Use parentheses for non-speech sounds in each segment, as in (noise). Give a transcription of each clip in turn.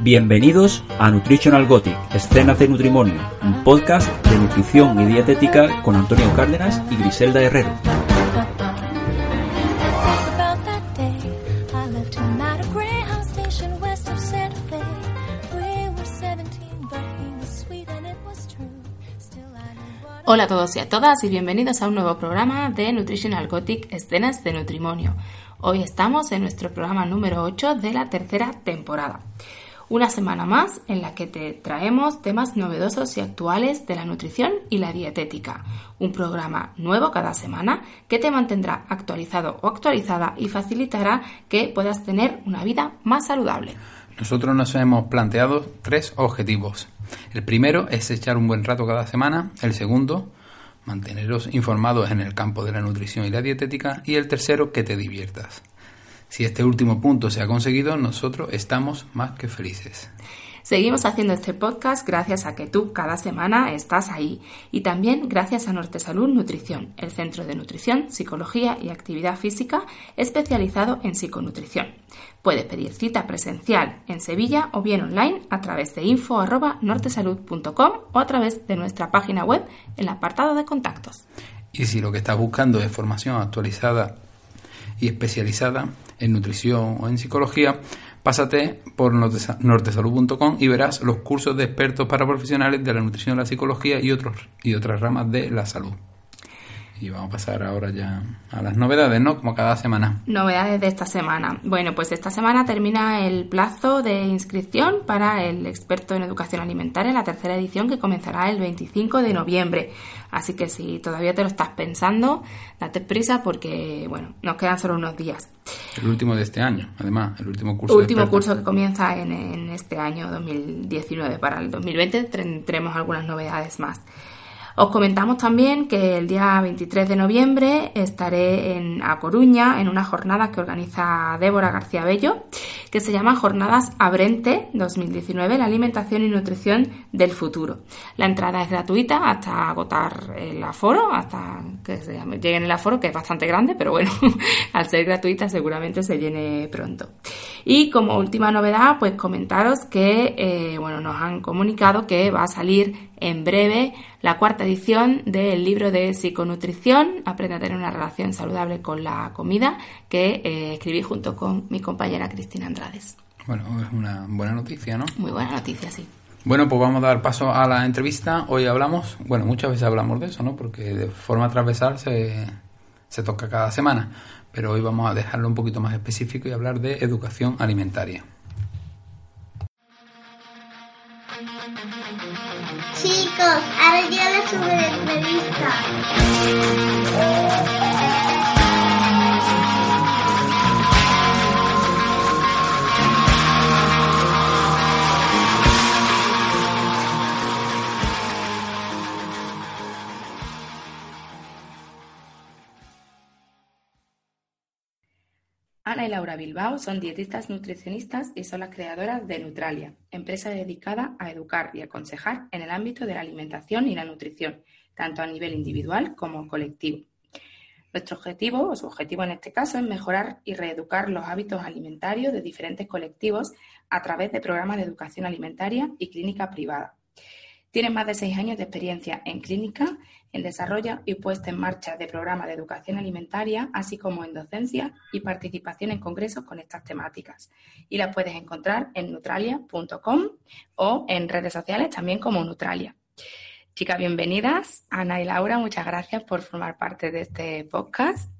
Bienvenidos a Nutritional Gothic, Escenas de Nutrimonio, un podcast de nutrición y dietética con Antonio Cárdenas y Griselda Herrero. Hola a todos y a todas y bienvenidos a un nuevo programa de Nutritional Gothic Escenas de Nutrimonio. Hoy estamos en nuestro programa número 8 de la tercera temporada. Una semana más en la que te traemos temas novedosos y actuales de la nutrición y la dietética. Un programa nuevo cada semana que te mantendrá actualizado o actualizada y facilitará que puedas tener una vida más saludable. Nosotros nos hemos planteado tres objetivos. El primero es echar un buen rato cada semana. El segundo, manteneros informados en el campo de la nutrición y la dietética. Y el tercero, que te diviertas. Si este último punto se ha conseguido, nosotros estamos más que felices. Seguimos haciendo este podcast gracias a que tú cada semana estás ahí y también gracias a Norte Salud Nutrición, el centro de nutrición, psicología y actividad física especializado en psiconutrición. Puedes pedir cita presencial en Sevilla o bien online a través de info.nortesalud.com o a través de nuestra página web en el apartado de contactos. Y si lo que estás buscando es formación actualizada y especializada en nutrición o en psicología, pásate por nortesalud.com y verás los cursos de expertos para profesionales de la nutrición, la psicología y, otros, y otras ramas de la salud. Y vamos a pasar ahora ya a las novedades, ¿no? Como cada semana. Novedades de esta semana. Bueno, pues esta semana termina el plazo de inscripción para el experto en educación alimentaria, la tercera edición que comenzará el 25 de noviembre. Así que si todavía te lo estás pensando, date prisa porque, bueno, nos quedan solo unos días. El último de este año, además, el último curso. Último curso que comienza en, en este año 2019. Para el 2020 tendremos algunas novedades más. Os comentamos también que el día 23 de noviembre estaré en A Coruña en una jornada que organiza Débora García Bello, que se llama Jornadas Abrente 2019, la alimentación y nutrición del futuro. La entrada es gratuita hasta agotar el aforo, hasta que se llegue en el aforo, que es bastante grande, pero bueno, (laughs) al ser gratuita seguramente se llene pronto. Y como última novedad, pues comentaros que eh, bueno, nos han comunicado que va a salir en breve la cuarta edición del libro de psiconutrición, Aprende a tener una relación saludable con la comida, que eh, escribí junto con mi compañera Cristina Andrades. Bueno, es una buena noticia, ¿no? Muy buena noticia, sí. Bueno, pues vamos a dar paso a la entrevista. Hoy hablamos, bueno, muchas veces hablamos de eso, ¿no? Porque de forma transversal se, se toca cada semana, pero hoy vamos a dejarlo un poquito más específico y hablar de educación alimentaria. Chicos, ahora llega la super entrevista. Ana y Laura Bilbao son dietistas nutricionistas y son las creadoras de Nutralia, empresa dedicada a educar y aconsejar en el ámbito de la alimentación y la nutrición, tanto a nivel individual como colectivo. Nuestro objetivo, o su objetivo en este caso, es mejorar y reeducar los hábitos alimentarios de diferentes colectivos a través de programas de educación alimentaria y clínica privada. Tienen más de seis años de experiencia en clínica, en desarrollo y puesta en marcha de programas de educación alimentaria, así como en docencia y participación en congresos con estas temáticas. Y las puedes encontrar en nutralia.com o en redes sociales también como Nutralia. Chicas, bienvenidas. Ana y Laura, muchas gracias por formar parte de este podcast.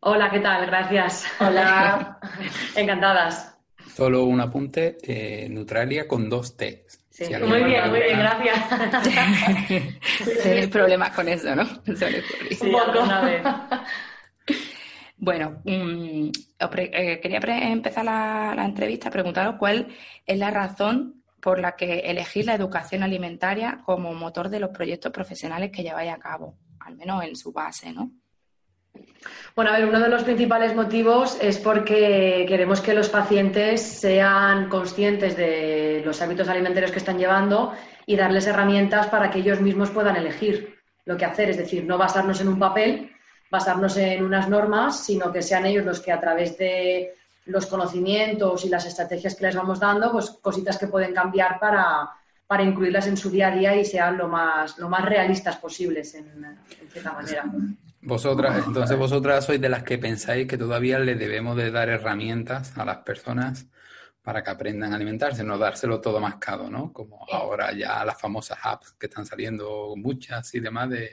Hola, ¿qué tal? Gracias. Hola. (laughs) Encantadas. Solo un apunte, eh, Nutralia con dos T. Sí, muy bien, muy bien, gracias. (laughs) Tienes problemas con eso, ¿no? (laughs) Sí, una vez. (laughs) Bueno, mm, eh, quería empezar la, la entrevista preguntaros cuál es la razón por la que elegir la educación alimentaria como motor de los proyectos profesionales que lleváis a cabo, al menos en su base, ¿no? Bueno, a ver, uno de los principales motivos es porque queremos que los pacientes sean conscientes de los hábitos alimentarios que están llevando y darles herramientas para que ellos mismos puedan elegir lo que hacer, es decir, no basarnos en un papel, basarnos en unas normas, sino que sean ellos los que a través de los conocimientos y las estrategias que les vamos dando, pues cositas que pueden cambiar para, incluirlas en su día a día y sean lo más, lo más realistas posibles en cierta manera. Vosotras, entonces vosotras sois de las que pensáis que todavía le debemos de dar herramientas a las personas para que aprendan a alimentarse, no dárselo todo mascado, ¿no? Como ahora ya las famosas apps que están saliendo muchas y demás de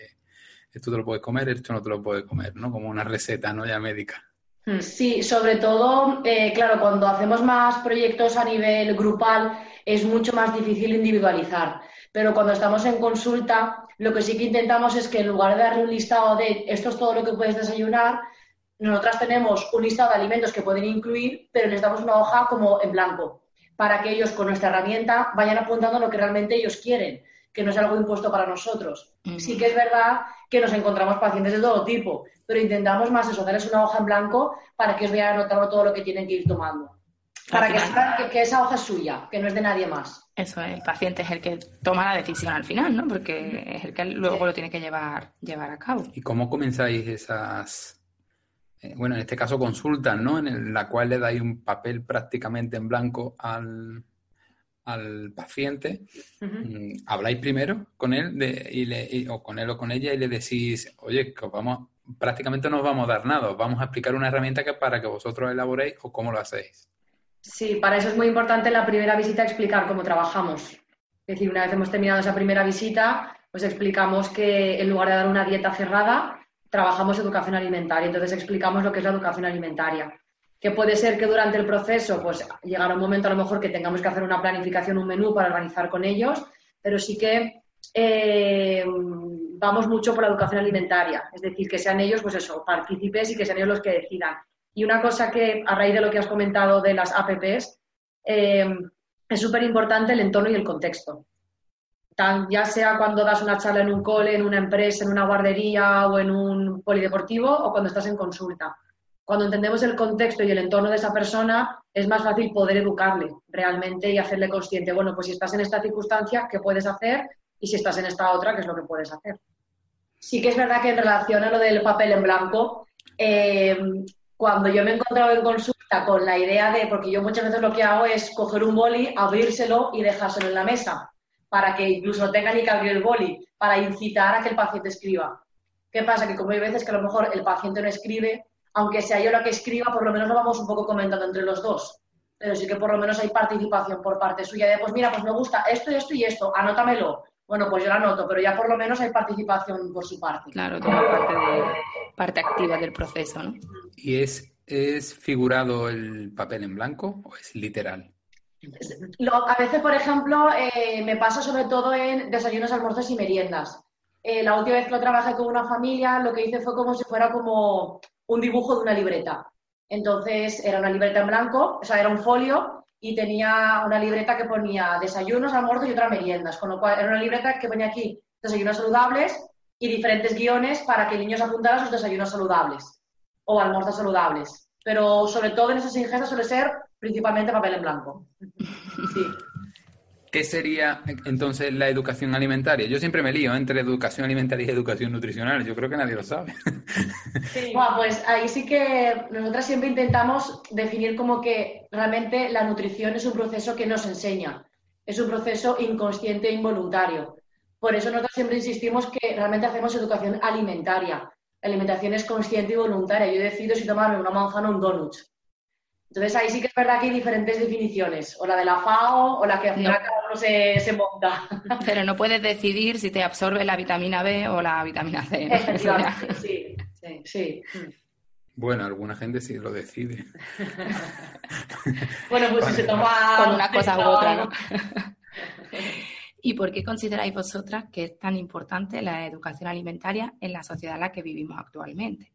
esto te lo puedes comer, esto no te lo puedes comer, ¿no? Como una receta, ¿no? Ya médica. Hmm. Sí, sobre todo, eh, claro, cuando hacemos más proyectos a nivel grupal es mucho más difícil individualizar. Pero cuando estamos en consulta, lo que sí que intentamos es que en lugar de darle un listado de esto es todo lo que puedes desayunar, nosotras tenemos un listado de alimentos que pueden incluir, pero les damos una hoja como en blanco, para que ellos con nuestra herramienta vayan apuntando lo que realmente ellos quieren, que no es algo impuesto para nosotros. Sí que es verdad que nos encontramos pacientes de todo tipo, pero intentamos más eso, darles una hoja en blanco para que ellos vayan anotando todo lo que tienen que ir tomando. Para que sepan que, esa hoja es suya, que no es de nadie más. Eso, el paciente es el que toma la decisión al final, ¿no? Porque es el que luego lo tiene que llevar, llevar a cabo. ¿Y cómo comenzáis esas, eh, bueno, en este caso consultas, ¿no? En la cual le dais un papel prácticamente en blanco al, al paciente, mm, habláis primero con él de, y le, o con él o con ella y le decís, oye, que vamos, prácticamente no os vamos a dar nada, os vamos a explicar una herramienta que para que vosotros elaboréis o cómo lo hacéis. Sí, para eso es muy importante la primera visita explicar cómo trabajamos. Es decir, una vez hemos terminado esa primera visita, pues explicamos que en lugar de dar una dieta cerrada, trabajamos educación alimentaria. Entonces explicamos lo que es la educación alimentaria. Que puede ser que durante el proceso, pues llegará un momento a lo mejor que tengamos que hacer una planificación, un menú para organizar con ellos, pero sí que eh, vamos mucho por la educación alimentaria. Es decir, que sean ellos, pues eso, partícipes y que sean ellos los que decidan. Y una cosa que, a raíz de lo que has comentado de las APPs, eh, es súper importante el entorno y el contexto. Tan, ya sea cuando das una charla en un cole, en una empresa, en una guardería o en un polideportivo o cuando estás en consulta. Cuando entendemos el contexto y el entorno de esa persona, es más fácil poder educarle realmente y hacerle consciente, bueno, pues si estás en esta circunstancia, ¿qué puedes hacer? Y si estás en esta otra, ¿qué es lo que puedes hacer? Sí que es verdad que en relación a lo del papel en blanco, eh, cuando yo me he encontrado en consulta con la idea de, porque yo muchas veces lo que hago es coger un boli, abrírselo y dejárselo en la mesa, para que incluso no tenga ni que abrir el boli, para incitar a que el paciente escriba. ¿Qué pasa? Que como hay veces que a lo mejor el paciente no escribe, aunque sea yo la que escriba, por lo menos lo vamos un poco comentando entre los dos. Pero sí que por lo menos hay participación por parte suya de, pues mira, pues me gusta esto, esto y esto, anótamelo. Bueno, pues yo lo anoto, pero ya por lo menos hay participación por su parte. Claro, toda parte, de, parte activa del proceso, ¿no? ¿Y es, es figurado el papel en blanco o es literal? a veces, por ejemplo, eh, me pasa sobre todo en desayunos, almuerzos y meriendas. Eh, la última vez que lo trabajé con una familia, lo que hice fue como si fuera como un dibujo de una libreta. Entonces, era una libreta en blanco, o sea, era un folio y tenía una libreta que ponía desayunos, almuerzos y otras meriendas, con lo cual era una libreta que ponía aquí desayunos saludables y diferentes guiones para que el niño se apuntara a sus desayunos saludables o almuerzos saludables. Pero sobre todo en esas ingestas suele ser principalmente papel en blanco. Sí. ¿Qué sería entonces la educación alimentaria? Yo siempre me lío entre educación alimentaria y educación nutricional. Yo creo que nadie lo sabe. Sí. (laughs) Bueno, pues ahí sí que nosotras siempre intentamos definir como que realmente la nutrición es un proceso que nos enseña. Es un proceso inconsciente e involuntario. Por eso nosotros siempre insistimos que realmente hacemos educación alimentaria. La alimentación es consciente y voluntaria. Yo decido si tomarme una manzana o un donut. Entonces ahí sí que es verdad que hay diferentes definiciones, o la de la FAO o la que al final cada uno se, se, monta. (laughs) Pero no puedes decidir si te absorbe la vitamina B o la vitamina C. ¿no? (laughs) sí, sí, sí. Bueno, alguna gente sí lo decide. (laughs) bueno, pues si se toma... Con una cosa u otra, ¿no? ¿Y por qué consideráis vosotras que es tan importante la educación alimentaria en la sociedad en la que vivimos actualmente?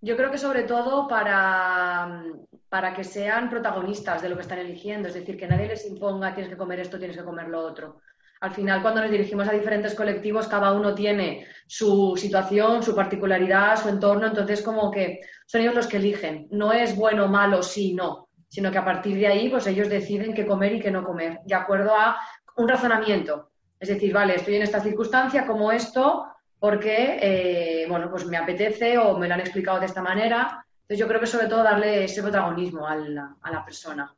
Yo creo que sobre todo para, para que sean protagonistas de lo que están eligiendo, es decir, que nadie les imponga tienes que comer esto, tienes que comer lo otro. Al final, cuando nos dirigimos a diferentes colectivos, cada uno tiene su situación, su particularidad, su entorno, entonces como que son ellos los que eligen. No es bueno, malo, sí, no, sino que a partir de ahí, pues ellos deciden qué comer y qué no comer, de acuerdo a un razonamiento. Es decir, vale, estoy en esta circunstancia, como esto, porque, eh, bueno, pues me apetece o me lo han explicado de esta manera. Entonces yo creo que sobre todo darle ese protagonismo a la, a la persona.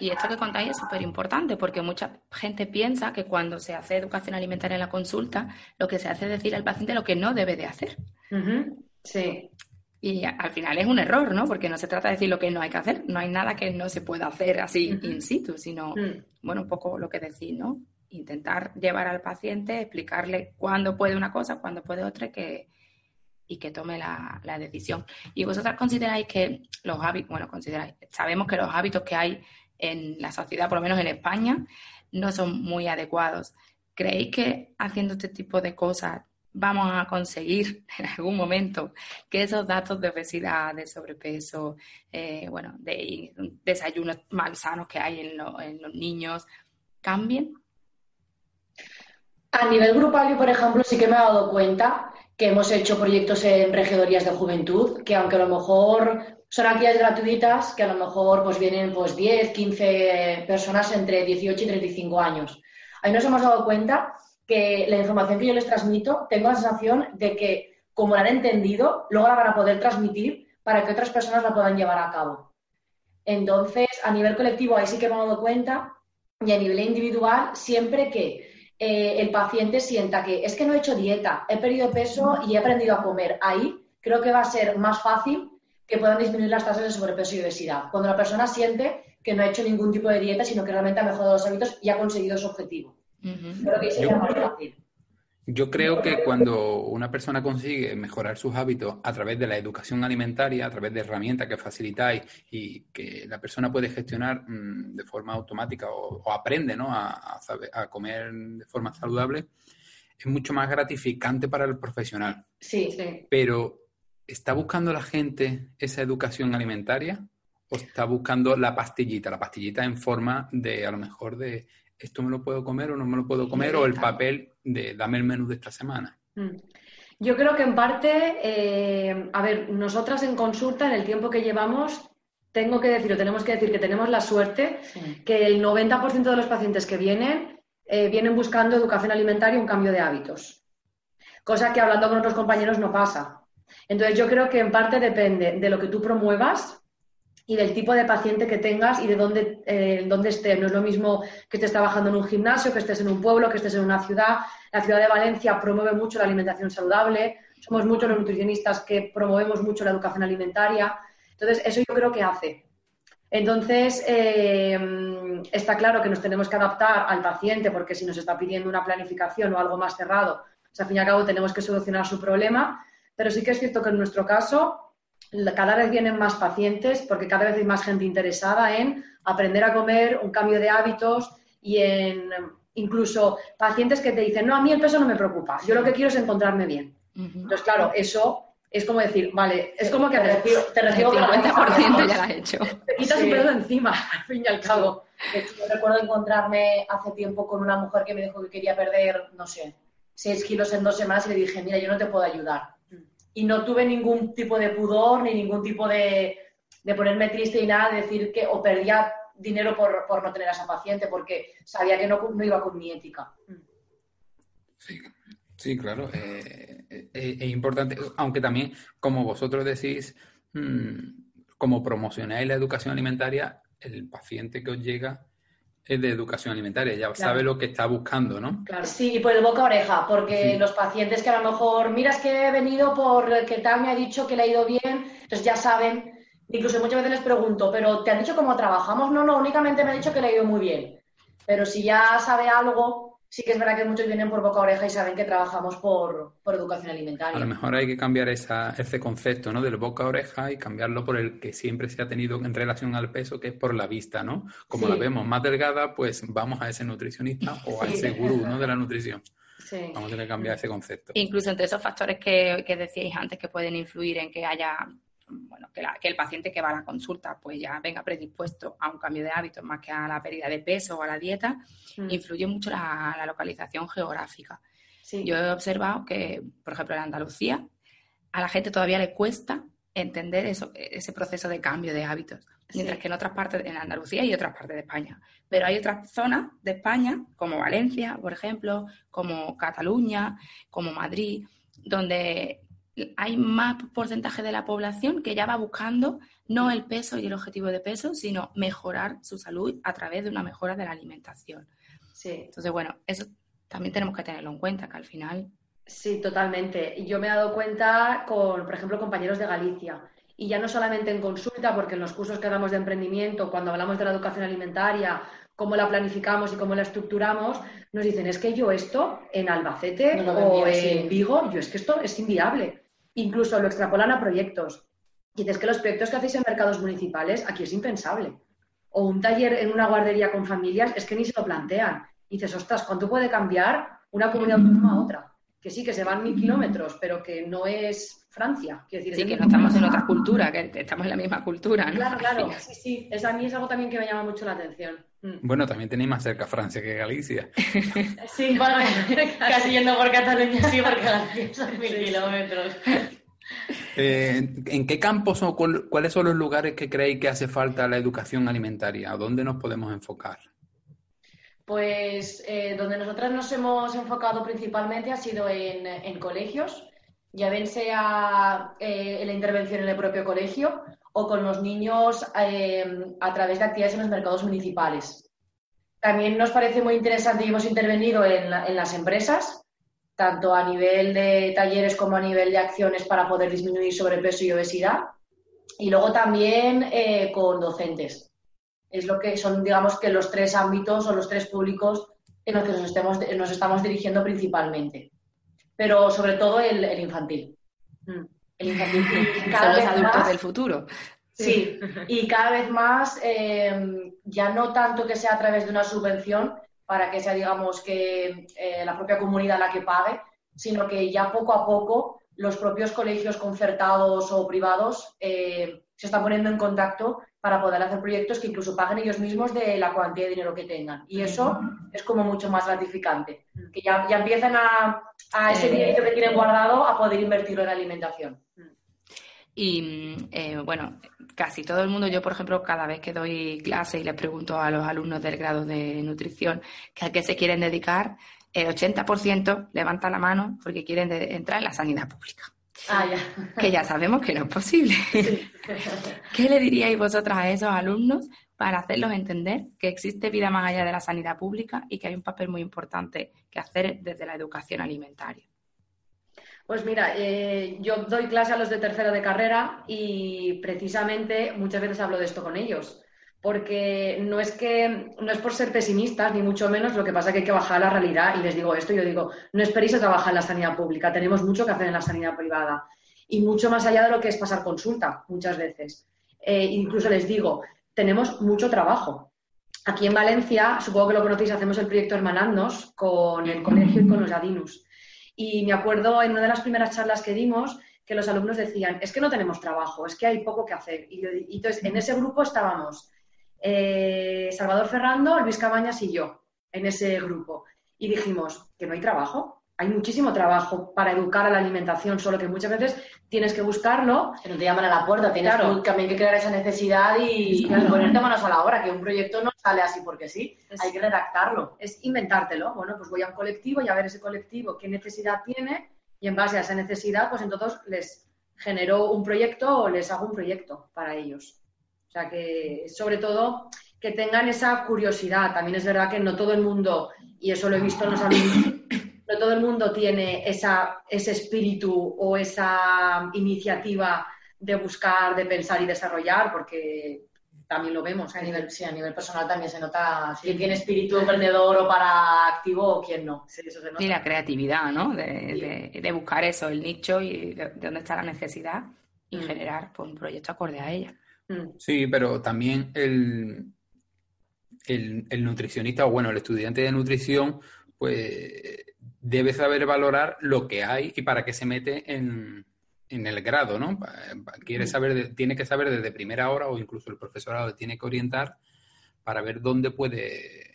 Y esto que contáis es súper importante porque mucha gente piensa que cuando se hace educación alimentaria en la consulta, lo que se hace es decir al paciente lo que no debe de hacer. Sí. Y al final es un error, ¿no? Porque no se trata de decir lo que no hay que hacer. No hay nada que no se pueda hacer así in situ, sino, Mm. bueno, un poco lo que decís, ¿no? Intentar llevar al paciente, explicarle cuándo puede una cosa, cuándo puede otra que, y que tome la, la decisión. Y vosotras consideráis que los hábitos, bueno, consideráis, sabemos que los hábitos que hay en la sociedad, por lo menos en España, no son muy adecuados. ¿Creéis que haciendo este tipo de cosas vamos a conseguir (laughs) en algún momento que esos datos de obesidad, de sobrepeso, eh, bueno, de desayunos malsanos que hay en los niños cambien? A nivel grupal, yo, por ejemplo, sí que me he dado cuenta que hemos hecho proyectos en regidorías de juventud, que aunque a lo mejor son actividades gratuitas, que a lo mejor pues vienen pues 10, 15 personas entre 18 y 35 años. Ahí nos hemos dado cuenta que la información que yo les transmito, tengo la sensación de que, como la han entendido, luego la van a poder transmitir para que otras personas la puedan llevar a cabo. Entonces, a nivel colectivo, ahí sí que me he dado cuenta, y a nivel individual, siempre que eh, el paciente sienta que es que no he hecho dieta, he perdido peso y he aprendido a comer. Ahí creo que va a ser más fácil que puedan disminuir las tasas de sobrepeso y obesidad. Cuando la persona siente que no ha hecho ningún tipo de dieta, sino que realmente ha mejorado los hábitos y ha conseguido su objetivo. Creo que ahí sería más fácil. Yo creo que cuando una persona consigue mejorar sus hábitos a través de la educación alimentaria, a través de herramientas que facilitáis y que la persona puede gestionar mm, de forma automática o, o aprende ¿no? a, a saber- a comer de forma saludable, es mucho más gratificante para el profesional. Sí, Sí. Pero, ¿está buscando la gente esa educación alimentaria o está buscando la pastillita? La pastillita en forma de, a lo mejor, de esto me lo puedo comer o no me lo puedo comer, o el papel de dame el menú de esta semana. Mm. Yo creo que en parte, eh, a ver, nosotras en consulta, en el tiempo que llevamos, tengo que decir, o tenemos que decir que tenemos la suerte sí. que el 90% de los pacientes que vienen eh, vienen buscando educación alimentaria y un cambio de hábitos. Cosa que hablando con otros compañeros no pasa. Entonces yo creo que en parte depende de lo que tú promuevas y del tipo de paciente que tengas y de dónde, eh, dónde estés. No es lo mismo que estés trabajando en un gimnasio, que estés en un pueblo, que estés en una ciudad. La ciudad de Valencia promueve mucho la alimentación saludable. Somos muchos los nutricionistas que promovemos mucho la educación alimentaria. Entonces, eso yo creo que hace. Entonces, eh, está claro que nos tenemos que adaptar al paciente porque si nos está pidiendo una planificación o algo más cerrado, pues al fin y al cabo tenemos que solucionar su problema. Pero sí que es cierto que en nuestro caso cada vez vienen más pacientes porque cada vez hay más gente interesada en aprender a comer, un cambio de hábitos y en incluso pacientes que te dicen, no, a mí el peso no me preocupa, yo lo que quiero es encontrarme bien. Entonces, claro, eso es como decir, vale, es como que te recibo, te El recibo con la 50% cabeza. ya lo has hecho. te quitas Sí. un peso de encima, al fin y al cabo. De hecho, yo recuerdo encontrarme hace tiempo con una mujer que me dijo que quería perder, no sé, 6 kilos en dos semanas y le dije, mira, yo no te puedo ayudar. Y no tuve ningún tipo de pudor ni ningún tipo de, de ponerme triste y nada, de decir que o perdía dinero por, por no tener a esa paciente porque sabía que no, no iba con mi ética. Sí, sí, claro. eh, eh, es importante, aunque también, como vosotros decís, mm, como promocionáis la educación alimentaria, el paciente que os llega es de educación alimentaria, ya sabe lo que está buscando, ¿no? Claro. Sí, y por el boca a oreja, porque Sí. los pacientes que a lo mejor, mira, es que he venido porque tal me ha dicho que le ha ido bien, entonces ya saben, incluso muchas veces les pregunto, pero ¿te han dicho cómo trabajamos? No, no, únicamente me ha dicho que le ha ido muy bien. Pero si ya sabe algo, sí que es verdad que muchos vienen por boca a oreja y saben que trabajamos por, por educación A lo alimentaria. mejor hay que cambiar esa, ese concepto, ¿no? Del boca a oreja y cambiarlo por el que siempre se ha tenido en relación al peso, que es por la vista, ¿no? Como Sí. la vemos más delgada, pues vamos a ese nutricionista o a Sí. ese gurú, ¿no? De la nutrición. Sí. Vamos a tener que cambiar ese concepto. Incluso entre esos factores que, que decíais antes que pueden influir en que haya bueno, que, que, el paciente que va a la consulta pues ya venga predispuesto a un cambio de hábitos más que a la pérdida de peso o a la dieta, mm. influye mucho la, localización geográfica. Yo he observado que, por ejemplo, en Andalucía, a la gente todavía le cuesta entender eso, ese proceso de cambio de hábitos, mientras que en otras partes, en Andalucía y otras partes de España. Pero hay otras zonas de España, como Valencia, por ejemplo, como Cataluña, como Madrid, donde hay más porcentaje de la población que ya va buscando no el peso y el objetivo de peso, sino mejorar su salud a través de una mejora de la alimentación. Sí. Entonces, bueno, eso también tenemos que tenerlo en cuenta, que al final Sí, totalmente. Yo me he dado cuenta con, por ejemplo, compañeros de Galicia. Y ya no solamente en consulta, porque en los cursos que damos de emprendimiento, cuando hablamos de la educación alimentaria, cómo la planificamos y cómo la estructuramos, nos dicen, es que yo esto en Albacete o en Vigo, yo es que esto es inviable. Incluso lo extrapolan a proyectos. Y dices que los proyectos que hacéis en mercados municipales, aquí es impensable. O un taller en una guardería con familias, es que ni se lo plantean. Dices, ostras, ¿cuánto puede cambiar una comunidad autónoma a otra? que sí, que se van mil kilómetros, pero que no es Francia. Quiero decir, sí, que no estamos en otra cultura, que estamos en la misma cultura. ¿no? Claro, claro, sí, sí. Es, a mí es algo también que me llama mucho la atención. Mm. Bueno, también tenéis más cerca Francia que Galicia. (laughs) sí, bueno, (laughs) casi yendo por Cataluña, sí, porque (laughs) Galicia son mil kilómetros. Eh, ¿En qué campos o cuáles son los lugares que creéis que hace falta la educación alimentaria? ¿A dónde nos podemos enfocar? Pues eh, donde nosotras nos hemos enfocado principalmente ha sido en, colegios, ya ven sea eh, la intervención en el propio colegio o con los niños eh, a través de actividades en los mercados municipales. También nos parece muy interesante y hemos intervenido en, las empresas, tanto a nivel de talleres como a nivel de acciones para poder disminuir sobrepeso y obesidad. Y luego también con docentes es lo que son, digamos, que los tres ámbitos o los tres públicos en los que nos, estemos, nos estamos dirigiendo principalmente. Pero sobre todo el, infantil. Mm. El infantil. (laughs) Cada son los adultos del futuro. Sí, y cada vez más, eh, ya no tanto que sea a través de una subvención para que sea, digamos, que eh, la propia comunidad la que pague, sino que ya poco a poco los propios colegios concertados o privados eh, se están poniendo en contacto para poder hacer proyectos que incluso paguen ellos mismos de la cuantía de dinero que tengan. Y eso es como mucho más gratificante, que ya, ya empiezan a, a ese dinero que tienen guardado a poder invertirlo en alimentación. Y eh, bueno, casi todo el mundo, yo por ejemplo, cada vez que doy clase y les pregunto a los alumnos del grado de nutrición que a qué se quieren dedicar, el 80% levanta la mano porque quieren entrar en la sanidad pública. Ah, que ya sabemos que no es posible. ¿Qué le diríais vosotras a esos alumnos para hacerlos entender que existe vida más allá de la sanidad pública y que hay un papel muy importante que hacer desde la educación alimentaria? Pues mira, eh, yo doy clase a los de tercero de carrera y precisamente muchas veces hablo de esto con ellos porque no es que no es por ser pesimistas ni mucho menos, lo que pasa es que hay que bajar la realidad y les digo esto, yo digo, no esperéis a trabajar en la sanidad pública, tenemos mucho que hacer en la sanidad privada y mucho más allá de lo que es pasar consulta muchas veces. Eh, incluso les digo, tenemos mucho trabajo. Aquí en Valencia, supongo que lo conocéis, hacemos el proyecto Hermanadnos con el colegio y con los Adinus. Y me acuerdo en una de las primeras charlas que dimos que los alumnos decían, es que no tenemos trabajo, es que hay poco que hacer. Y entonces, en ese grupo estábamos eh, Salvador Ferrando, Luis Cabañas y yo en ese grupo. Y dijimos que no hay trabajo. Hay muchísimo trabajo para educar a la alimentación, solo que muchas veces tienes que buscarlo. Que no te llaman a la puerta, tienes también que crear esa necesidad y, ponerte manos a la obra, que un proyecto no sale así porque sí, hay que redactarlo. Es inventártelo. Bueno, pues voy a un colectivo y a ver ese colectivo qué necesidad tiene y en base a esa necesidad, pues entonces les genero un proyecto o les hago un proyecto para ellos. O sea, que sobre todo que tengan esa curiosidad. También es verdad que no todo el mundo, y eso lo he visto en los alumnos, no todo el mundo tiene esa, ese espíritu o esa iniciativa de buscar, de pensar y desarrollar, porque también lo vemos. A nivel, sí, a nivel personal también se nota quién tiene espíritu emprendedor o para activo o quién no. Sí, eso se nota. Y la creatividad, ¿no? De, de, buscar eso, el nicho y de, dónde está la necesidad y mm. generar pues, un proyecto acorde a ella. Mm. Sí, pero también el, el, nutricionista o bueno, el estudiante de nutrición, pues debe saber valorar lo que hay y para qué se mete en, en el grado, ¿no? Quiere saber, de- tiene que saber desde primera hora o incluso el profesorado tiene que orientar para ver dónde puede,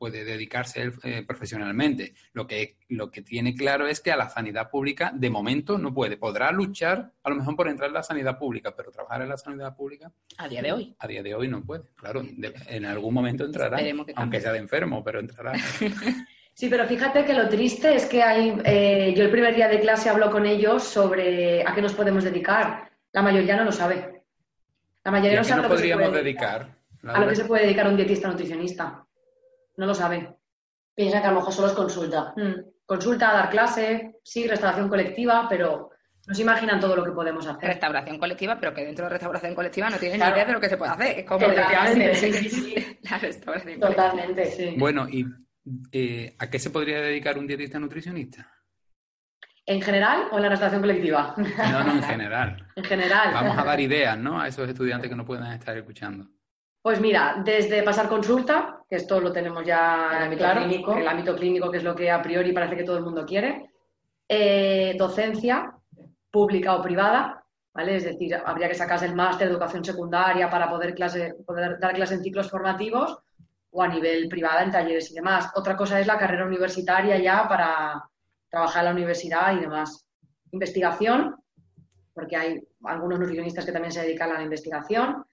puede dedicarse él eh, profesionalmente. Lo que, lo que tiene claro es que a la sanidad pública de momento no puede. Podrá luchar a lo mejor por entrar en la sanidad pública, pero trabajar en la sanidad pública A día de hoy. a día de hoy no puede. Claro, de- en algún momento entrará, aunque sea de enfermo, pero entrará. (laughs) Sí, pero fíjate que lo triste es que hay, eh, yo el primer día de clase hablo con ellos sobre a qué nos podemos dedicar. La mayoría no lo sabe. La ¿Y mayoría a no qué sabe nos lo que se podríamos puede dedicar? A lo que se puede dedicar un dietista nutricionista. No lo sabe. Piensa que a lo mejor solo es consulta. Mm. Consulta, dar clase, sí, restauración colectiva, pero no se imaginan todo lo que podemos hacer. Restauración colectiva, pero que dentro de restauración colectiva no tienen Claro. ni idea de lo que se puede hacer. Es como Totalmente, sí, (laughs) sí, sí. la restauración colectiva. Totalmente. Sí. Bueno, ¿y eh, a qué se podría dedicar un dietista nutricionista? ¿En general o en la restauración colectiva? No, no, en (laughs) general. en general. Vamos a dar ideas, ¿no? A esos estudiantes que no puedan estar escuchando. Pues mira, desde pasar consulta, que esto lo tenemos ya El ámbito claro, clínico. el ámbito clínico, que es lo que a priori parece que todo el mundo quiere, eh, docencia, pública o privada, ¿vale? Es decir, habría que sacarse el máster de educación secundaria para poder, clase, poder dar clases en ciclos formativos o a nivel privada en talleres y demás. Otra cosa es la carrera universitaria ya para trabajar en la universidad y demás. Investigación, porque hay algunos nutricionistas que también se dedican a la investigación.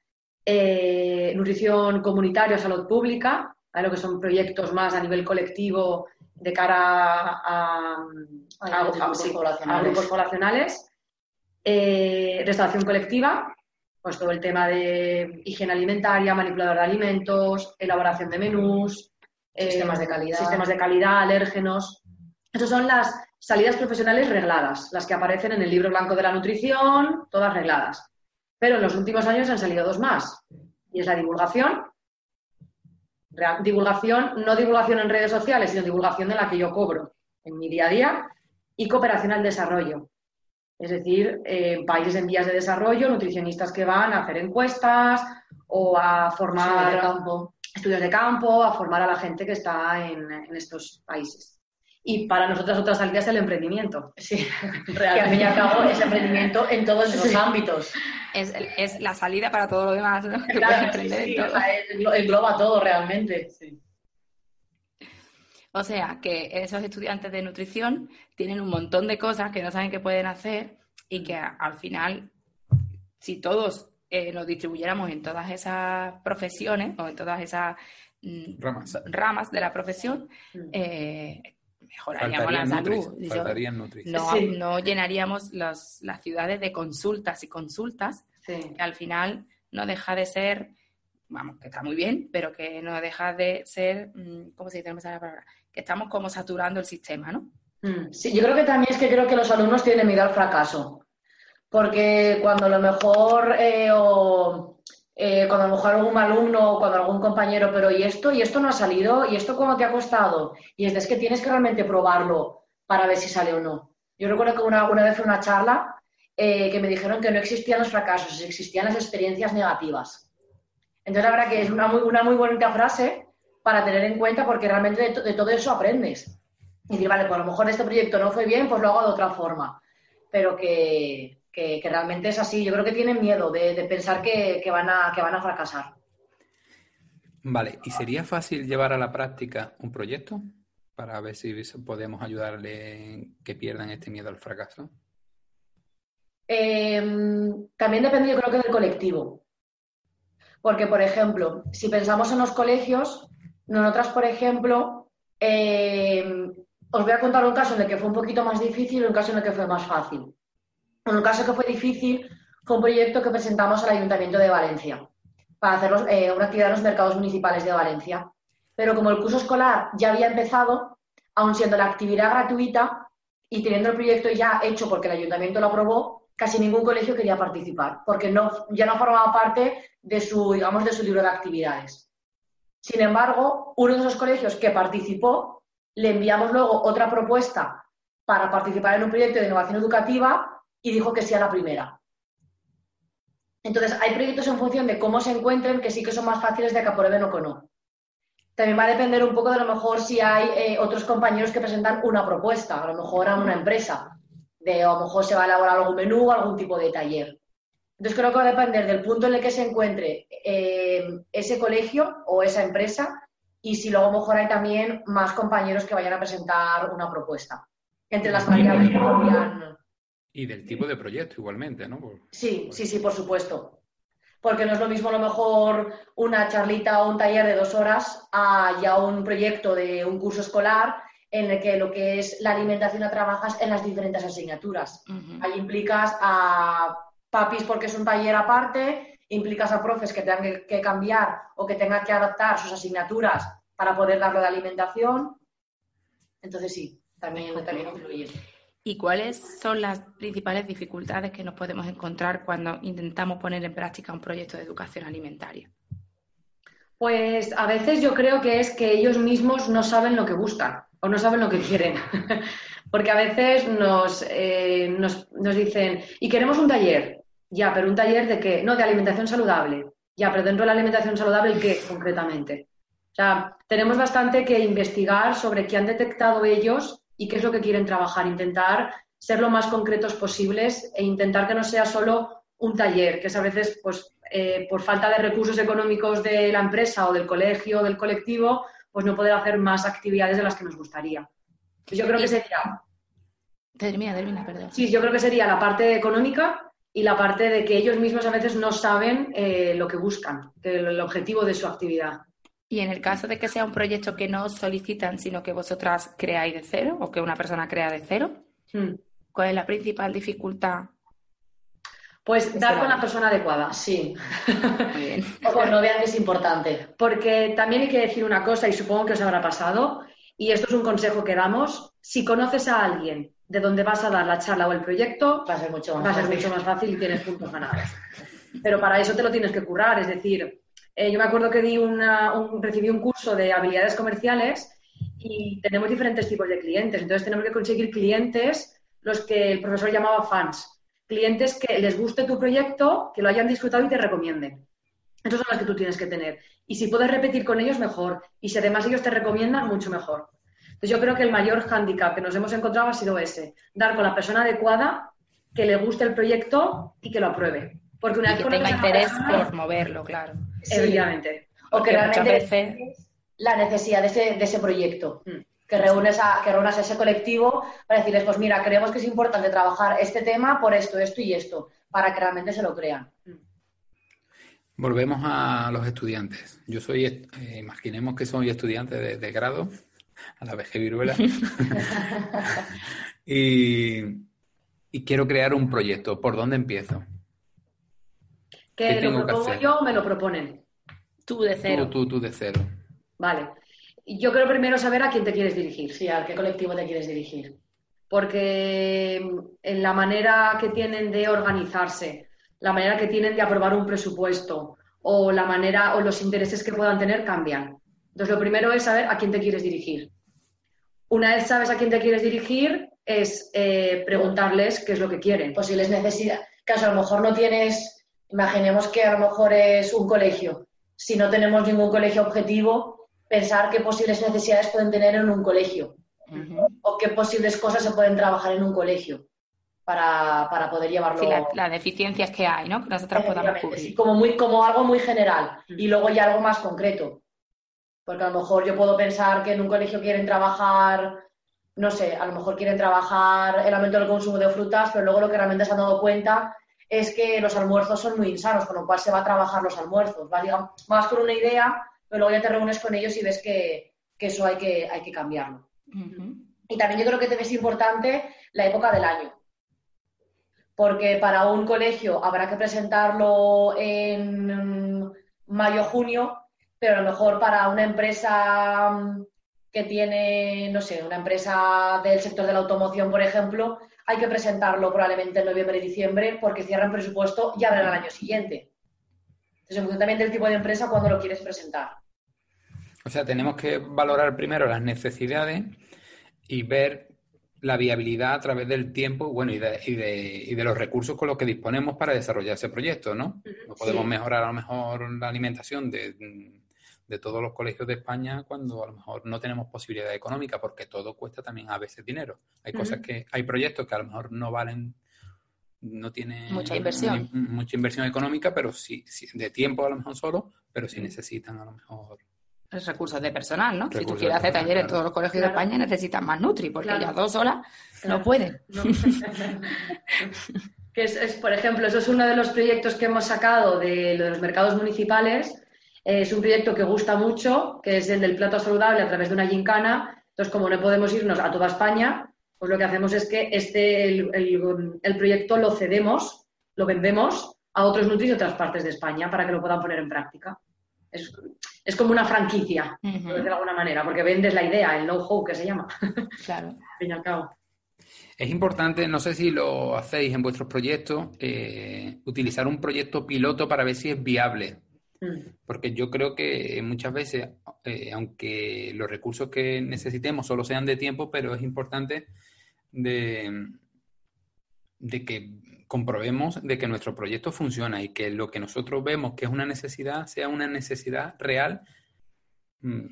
Eh, nutrición comunitaria, salud pública, ¿vale? lo que son proyectos más a nivel colectivo de cara a, A grupos sí, poblacionales. a grupos poblacionales. Eh, restauración colectiva, pues todo el tema de higiene alimentaria, manipulador de alimentos, elaboración de menús, eh, Sistemas de calidad. sistemas de calidad, alérgenos. Estas son las salidas profesionales regladas, las que aparecen en el libro blanco de la nutrición, todas regladas. Pero en los últimos años han salido dos más. Y es la divulgación. Real- divulgación, no divulgación en redes sociales, sino divulgación de la que yo cobro en mi día a día. Y cooperación al desarrollo. Es decir, eh, países en vías de desarrollo, nutricionistas que van a hacer encuestas o a formar Estudios de campo. estudios de campo, a formar a la gente que está en, en estos países. Y para nosotras otras salidas el emprendimiento. Sí, (laughs) que al fin y al cabo es emprendimiento en todos esos Sí. ámbitos. Es, es la salida para todo lo demás, ¿no? Claro, sí, emprender sí, o todo. sea, engloba todo realmente. Sí. O sea, que esos estudiantes de nutrición tienen un montón de cosas que no saben que pueden hacer y que al final, si todos eh, nos distribuyéramos en todas esas profesiones o en todas esas mm, Ramas. ramas de la profesión, Mm. eh, mejoraríamos la salud. nutris, Yo- faltarían nutris. no, Sí. no llenaríamos los- las ciudades de consultas y consultas, Sí. que al final no deja de ser, vamos, que está muy bien, pero que no deja de ser, mm, ¿cómo se dice? No la palabra, que estamos como saturando el sistema, ¿no? Mm. Sí, yo creo que también es que creo que los alumnos tienen miedo al fracaso. Porque cuando a lo mejor, eh, o, eh, cuando a lo mejor algún alumno o cuando algún compañero, pero ¿y esto? ¿Y esto no ha salido? ¿Y esto cómo te ha costado? Y es, es que tienes que realmente probarlo para ver si sale o no. Yo recuerdo que una, una vez fue una charla eh, que me dijeron que no existían los fracasos, existían las experiencias negativas. Entonces, la verdad que es una muy, una muy bonita frase para tener en cuenta porque realmente de, to- de todo eso aprendes. Y decir, vale, pues a lo mejor este proyecto no fue bien, pues lo hago de otra forma. Pero que, que- que realmente es así. Yo creo que tienen miedo de, de pensar que, que van a, que van a fracasar. Vale, ¿y sería fácil llevar a la práctica un proyecto para ver si podemos ayudarle que pierdan este miedo al fracaso? Eh, también depende, yo creo que del colectivo. Porque, por ejemplo, si pensamos en los colegios, nosotras, por ejemplo, eh, os voy a contar un caso en el que fue un poquito más difícil y un caso en el que fue más fácil. Un caso que fue difícil, fue un proyecto que presentamos al Ayuntamiento de Valencia para hacer eh, una actividad en los mercados municipales de Valencia. Pero como el curso escolar ya había empezado, aun siendo la actividad gratuita y teniendo el proyecto ya hecho porque el ayuntamiento lo aprobó, casi ningún colegio quería participar, porque no, ya no formaba parte de su, digamos, de su libro de actividades. Sin embargo, uno de esos colegios que participó, le enviamos luego otra propuesta para participar en un proyecto de innovación educativa y dijo que sí a la primera. Entonces, hay proyectos en función de cómo se encuentren que sí que son más fáciles de que aprueben o que no. También va a depender un poco de a lo mejor si hay eh, otros compañeros que presentan una propuesta, a lo mejor a una empresa de a lo mejor se va a elaborar algún menú o algún tipo de taller. Entonces creo que va a depender del punto en el que se encuentre eh, ese colegio o esa empresa y si luego a lo mejor hay también más compañeros que vayan a presentar una propuesta. Entre las variables que podrían... Y del tipo de proyecto igualmente, ¿no? Por- Sí, sí, sí, por supuesto. Porque no es lo mismo a lo mejor una charlita o un taller de dos horas a ya un proyecto de un curso escolar en el que lo que es la alimentación la trabajas en las diferentes asignaturas. Ahí implicas a papis porque es un taller aparte, implicas a profes que tengan que, que cambiar o que tengan que adaptar sus asignaturas para poder darlo de alimentación. Entonces sí, también, también influye. ¿Y cuáles son las principales dificultades que nos podemos encontrar cuando intentamos poner en práctica un proyecto de educación alimentaria? Pues a veces yo creo que es que ellos mismos no saben lo que buscan o no saben lo que quieren. (laughs) Porque a veces nos, eh, nos, nos dicen, y queremos un taller. Ya, pero un taller de qué? No, de alimentación saludable. Ya, pero dentro de la alimentación saludable, ¿qué concretamente? O sea, tenemos bastante que investigar sobre qué han detectado ellos y qué es lo que quieren trabajar. Intentar ser lo más concretos posibles e intentar que no sea solo un taller, que es a veces, pues, eh, por falta de recursos económicos de la empresa o del colegio o del colectivo, pues no poder hacer más actividades de las que nos gustaría. Pues yo creo que sería, Termina, termina, perdón. sí, yo creo que sería la parte económica y la parte de que ellos mismos a veces no saben eh, lo que buscan, el objetivo de su actividad. Y en el caso de que sea un proyecto que no os solicitan, sino que vosotras creáis de cero o que una persona crea de cero, Hmm. ¿cuál es la principal dificultad? Pues Ese dar con la persona adecuada, sí. Muy bien. (laughs) O no vean que es importante. Porque también hay que decir una cosa, y supongo que os habrá pasado, y esto es un consejo que damos, si conoces a alguien de donde vas a dar la charla o el proyecto, Va a ser mucho más va a ser fácil. mucho más fácil y tienes puntos ganados. Pero para eso te lo tienes que currar, es decir, eh, yo me acuerdo que di una, un- recibí un curso de habilidades comerciales y tenemos diferentes tipos de clientes, entonces tenemos que conseguir clientes los que el profesor llamaba fans, clientes que les guste tu proyecto, que lo hayan disfrutado y te recomienden. Esos son los que tú tienes que tener. Y si puedes repetir con ellos, mejor. Y si además ellos te recomiendan, mucho mejor. Entonces yo creo que el mayor hándicap que nos hemos encontrado ha sido ese, dar con la persona adecuada, que le guste el proyecto y que lo apruebe. Porque una Y vez que tenga interés persona, por moverlo, claro. Sí. Efectivamente. O que realmente veces la necesidad de ese, de ese proyecto. Mm. Que reúnes, a, que reúnas a ese colectivo para decirles, pues mira, creemos que es importante trabajar este tema por esto, esto y esto, para que realmente se lo crean. Volvemos a los estudiantes. Yo soy, eh, imaginemos que soy estudiante de, de grado, a la vez que viruela, (laughs) (laughs) y, y quiero crear un proyecto. ¿Por dónde empiezo? ¿Qué Que tengo lo que propongo hacer? yo o me lo proponen. tú de cero. Tú, tú, tú de cero. Vale. Yo creo primero saber a quién te quieres dirigir. Sí, ¿a qué colectivo te quieres dirigir? porque en la manera que tienen de organizarse, la manera que tienen de aprobar un presupuesto o la manera o los intereses que puedan tener cambian. Entonces, lo primero es saber a quién te quieres dirigir. Una vez sabes a quién te quieres dirigir, es eh, preguntarles qué es lo que quieren. Posibles necesidades. Caso, a lo mejor no tienes, imaginemos que a lo mejor es un colegio. Si no tenemos ningún colegio objetivo, pensar qué posibles necesidades pueden tener en un colegio o qué posibles cosas se pueden trabajar en un colegio para, para poder llevarlo. Sí, la- las deficiencias que hay, ¿no? Que nosotras podamos Efectivamente, sí, cubrir. como, muy, como algo muy general y luego ya algo más concreto. Porque a lo mejor yo puedo pensar que en un colegio quieren trabajar, no sé, a lo mejor quieren trabajar el aumento del consumo de frutas, pero luego lo que realmente se han dado cuenta es que los almuerzos son muy insanos, con lo cual se va a trabajar los almuerzos. Vas, digamos, vas con una idea, pero luego ya te reúnes con ellos y ves que, que eso hay que, hay que cambiarlo. Y también yo creo que es importante la época del año. Porque para un colegio habrá que presentarlo en mayo junio, pero a lo mejor para una empresa que tiene, no sé, una empresa del sector de la automoción, por ejemplo, hay que presentarlo probablemente en noviembre y diciembre porque cierran presupuesto y abren al año siguiente. Entonces, en función también del tipo de empresa, cuando lo quieres presentar. O sea, tenemos que valorar primero las necesidades y ver la viabilidad a través del tiempo bueno, y, de, y, de, y de los recursos con los que disponemos para desarrollar ese proyecto, ¿no? No podemos Sí. mejorar a lo mejor la alimentación de, de todos los colegios de España cuando a lo mejor no tenemos posibilidad económica, porque todo cuesta también a veces dinero. Hay cosas que, hay proyectos que a lo mejor no valen, no tienen Mucha inversión. ni- mucha inversión económica, pero sí, sí, de tiempo a lo mejor solo, pero sí necesitan a lo mejor. Los recursos de personal, ¿no? si tú quieres hacer personal, talleres en todos los colegios Claro. de España, necesitas más Nutri, porque Claro. ellas dos Claro. no pueden. ¿no? (laughs) que es, es, por ejemplo, eso es uno de los proyectos que hemos sacado de los mercados municipales. Eh, es un proyecto que gusta mucho, que es el del plato saludable a través de una gincana. Entonces, como no podemos irnos a toda España, pues lo que hacemos es que este, el, el- el proyecto lo cedemos, lo vendemos a otros nutris de otras partes de España para que lo puedan poner en práctica. Es, es como una franquicia, por Ujú, decirlo de alguna manera, porque vendes la idea, el know-how que se llama, (laughs) al Claro. fin y al cabo. Es importante, no sé si lo hacéis en vuestros proyectos, eh, utilizar un proyecto piloto para ver si es viable. Mm. Porque yo creo que muchas veces, eh, aunque los recursos que necesitemos solo sean de tiempo, pero es importante de, de que comprobemos de que nuestro proyecto funciona y que lo que nosotros vemos que es una necesidad sea una necesidad real. mm,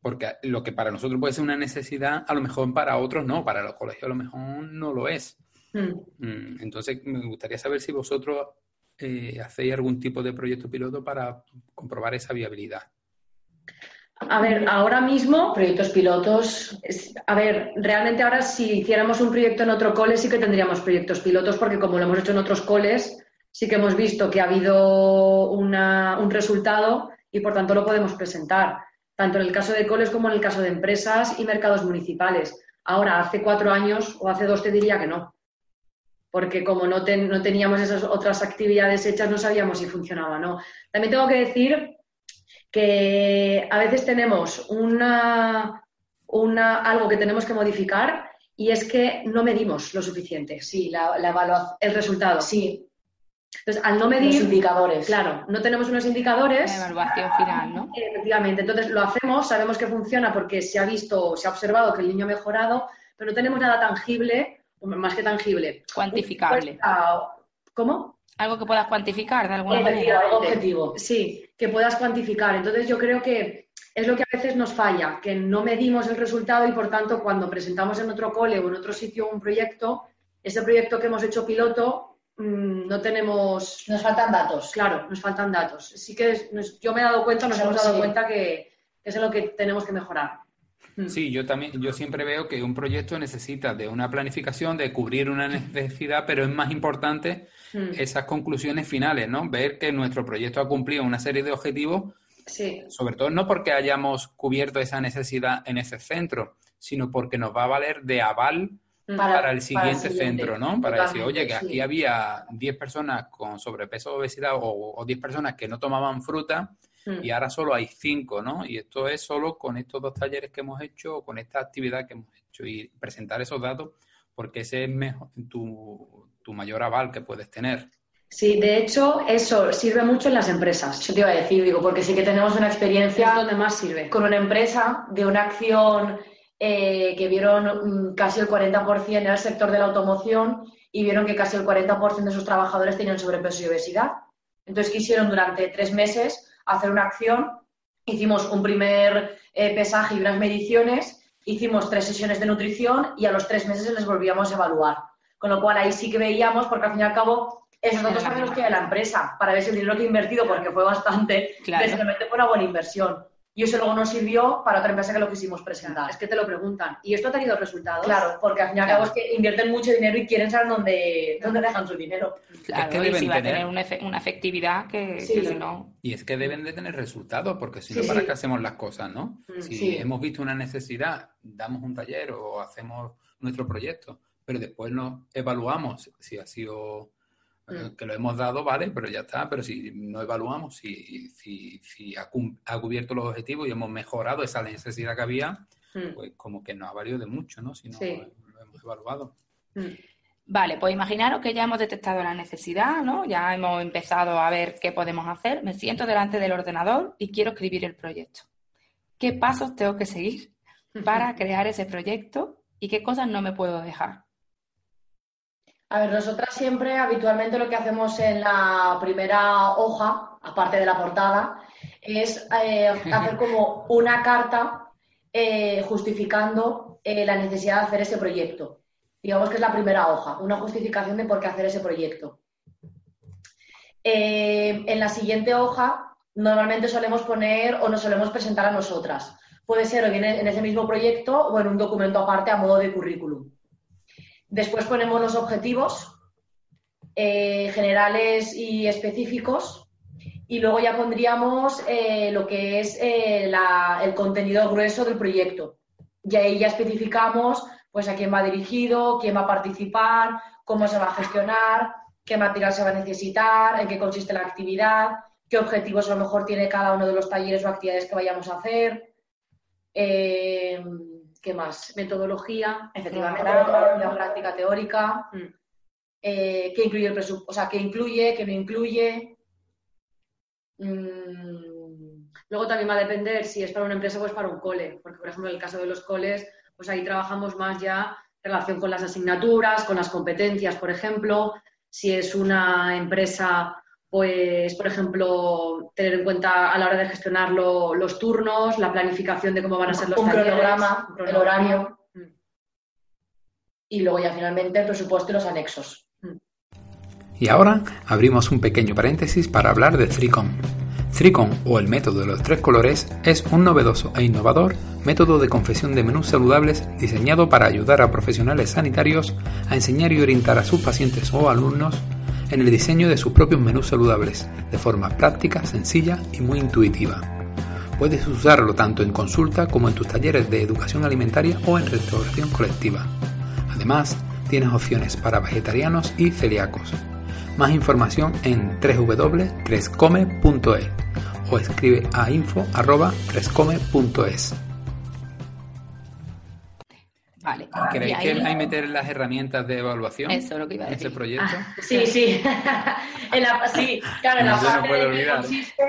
Porque lo que para nosotros puede ser una necesidad, a lo mejor para otros no, para los colegios a lo mejor no lo es. Mm, Entonces, me gustaría saber si vosotros eh, hacéis algún tipo de proyecto piloto para comprobar esa viabilidad. A ver, ahora mismo, Proyectos pilotos. es- a ver, realmente ahora si hiciéramos un proyecto en otro cole sí que tendríamos proyectos pilotos porque como lo hemos hecho en otros coles, sí que hemos visto que ha habido una- un resultado y por tanto lo podemos presentar, tanto en el caso de coles como en el caso de empresas y mercados municipales. Ahora, hace cuatro años o hace dos te diría que no, porque como no, ten- no teníamos esas otras actividades hechas no sabíamos si funcionaba o no. También tengo que decir que a veces tenemos una, una, algo que tenemos que modificar y es que no medimos lo suficiente, Sí, la, la evaluación. el resultado. Sí, Entonces, al no los medir, indicadores. claro, no tenemos unos La indicadores, evaluación final, ¿no? efectivamente. Entonces, lo hacemos, sabemos que funciona porque se ha visto, se ha observado que el niño ha mejorado, pero no tenemos nada tangible, más que tangible. Cuantificable. ¿Cómo? Algo que puedas cuantificar de alguna Objetivo, manera. algo objetivo. Sí, que puedas cuantificar. Entonces yo creo que es lo que a veces nos falla, que no medimos el resultado y por tanto cuando presentamos en otro cole o en otro sitio un proyecto, ese proyecto que hemos hecho piloto, mm, no tenemos, Nos faltan datos. claro, nos faltan datos. Sí que es- nos- yo me he dado cuenta, nos hemos dado Sí. cuenta que, que es en lo que tenemos que mejorar. Sí, yo también, yo siempre veo que un proyecto necesita de una planificación, de cubrir una necesidad, pero es más importante esas conclusiones finales, ¿no? Ver que nuestro proyecto ha cumplido una serie de objetivos, Sí, sobre todo no porque hayamos cubierto esa necesidad en ese centro, sino porque nos va a valer de aval para, el siguiente siguiente. centro, ¿no? Para decir, oye, que sí. aquí había 10 personas con sobrepeso o obesidad o, o 10 personas que no tomaban fruta Mm. y ahora solo hay 5, ¿no? Y esto es solo con estos dos talleres que hemos hecho o con esta actividad que hemos hecho y presentar esos datos porque ese es mejor, tu, tu mayor aval que puedes tener. Sí, de hecho, eso sirve mucho en las empresas. Yo te iba a decir, digo, porque sí que tenemos una experiencia donde más sirve. con una empresa de una acción eh, que vieron mm, casi el 40% en el sector de la automoción y vieron que casi el 40% de sus trabajadores tenían sobrepeso y obesidad. Entonces quisieron durante tres meses hacer una acción, hicimos un primer eh, pesaje y unas mediciones, hicimos tres sesiones de nutrición y a los tres meses les volvíamos a evaluar. Con lo cual ahí sí que veíamos, porque al fin y al cabo esos datos también los tiene la empresa para ver si el dinero que ha invertido, porque fue bastante, Claro. (laughs) fue una buena inversión. Y eso luego nos sirvió para otra empresa que lo quisimos presentar. Es que te lo preguntan. ¿Y esto ha tenido resultados? Claro, porque al fin y al cabo es que invierten mucho dinero y quieren saber dónde, dónde dejan su dinero. Claro, que y deben si va a tener- una, efe- una efectividad que, Sí. que si no... Y es que deben de tener resultados, porque si no, Sí, ¿para sí. qué hacemos las cosas, no? Mm, Si sí. hemos visto una necesidad, damos un taller o hacemos nuestro proyecto, pero después nos evaluamos si ha sido. Que lo hemos dado, vale, pero ya está. Pero si no evaluamos, si, si, si ha, cubierto los objetivos y hemos mejorado esa necesidad que había, Mm, pues como que no ha valido de mucho, ¿no? Si no Sí. lo hemos evaluado. mm. Vale, pues imaginaros que ya hemos detectado la necesidad, ¿no? Ya hemos empezado a ver qué podemos hacer. Me siento delante del ordenador y quiero escribir el proyecto. ¿Qué pasos tengo que seguir para crear ese proyecto y qué cosas no me puedo dejar? A ver, nosotras siempre, habitualmente, lo que hacemos en la primera hoja, aparte de la portada, es eh, (laughs) hacer como una carta eh, justificando eh, la necesidad de hacer ese proyecto. Digamos que es la primera hoja, una justificación de por qué hacer ese proyecto. en la siguiente hoja, normalmente solemos poner o nos solemos presentar a nosotras. Puede ser o bien en ese mismo proyecto o en un documento aparte a modo de currículum. Después ponemos los objetivos generales y específicos y luego ya pondríamos eh, lo que es eh, el contenido grueso del proyecto. Y ahí ya especificamos pues, a quién va dirigido, quién va a participar, cómo se va a gestionar, qué material se va a necesitar, en qué consiste la actividad, qué objetivos a lo mejor tiene cada uno de los talleres o actividades que vayamos a hacer. Eh, ¿Qué más? Metodología, efectivamente, la práctica teórica. Mm. ¿Qué incluye el presupuesto? O sea, qué incluye, qué no incluye, Mm, luego también va a depender si es para una empresa o es para un cole, porque por ejemplo en el caso de los coles, pues ahí trabajamos más ya en relación con las asignaturas, con las competencias, por ejemplo. Si es una empresa, pues por ejemplo, tener en cuenta a la hora de gestionar los turnos, la planificación de cómo van a ser los un Cronograma, el horario. Mm. Y luego ya finalmente el presupuesto y los anexos. Y ahora abrimos un pequeño paréntesis para hablar de Thricon. Thricon, o el método de los tres colores, es un novedoso e innovador método de confección de menús saludables diseñado para ayudar a profesionales sanitarios a enseñar y orientar a sus pacientes o alumnos en el diseño de sus propios menús saludables, de forma práctica, sencilla y muy intuitiva. Puedes usarlo tanto en consulta como en tus talleres de educación alimentaria o en restauración colectiva. Además, tienes opciones para vegetarianos y celíacos. Más información en www.crescome.es o escribe a info.crescome.es. Vale. ¿Queréis que hay meter las herramientas de evaluación Eso, lo que iba a decir. en este proyecto? Ah, sí, sí. (laughs) en la, sí, claro, en la parte de que consiste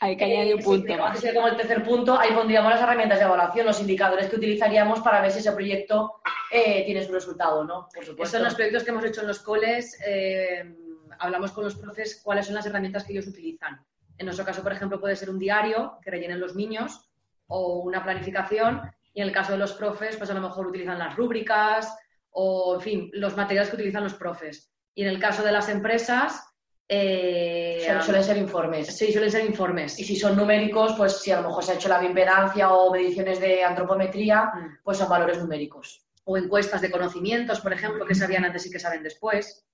hay que añadir un punto más. como el tercer punto, ahí pondríamos las herramientas de evaluación, los indicadores que utilizaríamos para ver si ese proyecto eh, tiene su resultado, ¿no? Por supuesto. Estos los proyectos que hemos hecho en los coles. Eh, hablamos con los profes cuáles son las herramientas que ellos utilizan. En nuestro caso, por ejemplo, puede ser un diario que rellenen los niños o una planificación. Y en el caso de los profes, pues a lo mejor utilizan las rúbricas o, en fin, los materiales que utilizan los profes. Y en el caso de las empresas, eh, suelen ser informes. Sí, suelen ser informes. Y si son numéricos, pues si a lo mejor se ha hecho la bioimpedancia o mediciones de antropometría, mm. pues son valores numéricos. O encuestas de conocimientos, por ejemplo, que sabían antes y que saben después.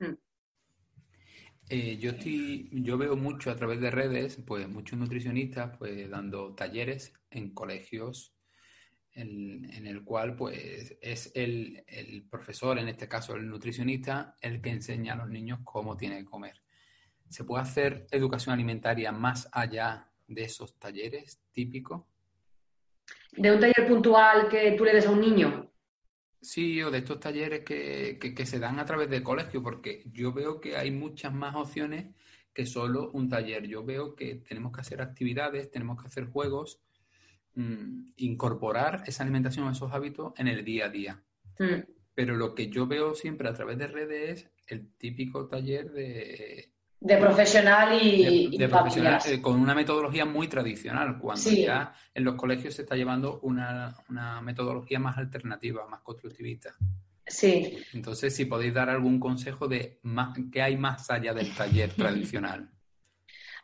Mm. Eh, yo, estoy, yo veo mucho a través de redes, pues muchos nutricionistas pues dando talleres en colegios en, el cual pues es el, el, profesor, en este caso el nutricionista, el que enseña a los niños cómo tiene que comer. ¿Se puede hacer educación alimentaria más allá de esos talleres típicos? ¿De un taller puntual que tú le des a un niño? Sí, o de estos talleres que, se dan a través del colegio, porque yo veo que hay muchas más opciones que solo un taller. Yo veo que tenemos que hacer actividades, tenemos que hacer juegos, mm, incorporar esa alimentación, esos hábitos en el día a día. Mm. Pero lo que yo veo siempre a través de redes es el típico taller de de profesional y, de, profesional, eh, con una metodología muy tradicional, cuando ya en los colegios se está llevando una, metodología más alternativa, más constructivista. Sí. Entonces, si podéis dar algún consejo de más, qué hay más allá del taller (laughs) tradicional.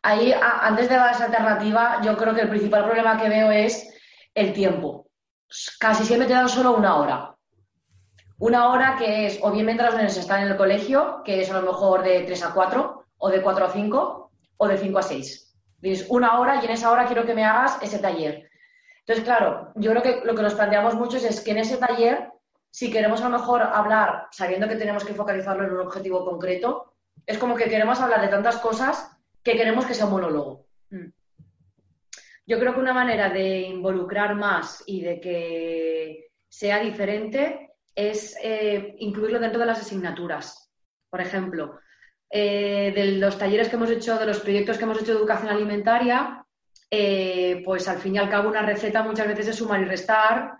Ahí, antes de dar esa alternativa, yo creo que el principal problema que veo es el tiempo. Casi siempre te dan solo una hora. Una hora que es, o bien mientras los niños están en el colegio, que es a lo mejor de 3 a 4, o de 4 a 5 o de 5 a 6. Dices una hora y en esa hora quiero que me hagas ese taller. Entonces, claro, yo creo que lo que nos planteamos mucho es que en ese taller, si queremos a lo mejor hablar, sabiendo que tenemos que focalizarlo en un objetivo concreto, es como que queremos hablar de tantas cosas que queremos que sea un monólogo. Mm. Yo creo que una manera de involucrar más y de que sea diferente es eh, incluirlo dentro de las asignaturas. Por ejemplo, eh, de los talleres que hemos hecho, de los proyectos que hemos hecho de educación alimentaria, eh, pues al fin y al cabo una receta muchas veces es sumar y restar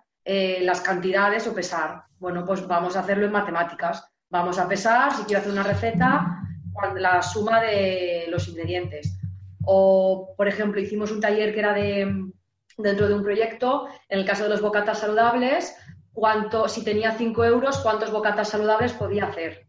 las cantidades o pesar. Bueno, pues vamos a hacerlo en matemáticas. Vamos a pesar, si quiero hacer una receta, la suma de los ingredientes. O, por ejemplo, hicimos un taller que era de dentro de un proyecto, en el caso de los bocatas saludables, cuánto, si tenía 5 euros, cuántos bocatas saludables podía hacer.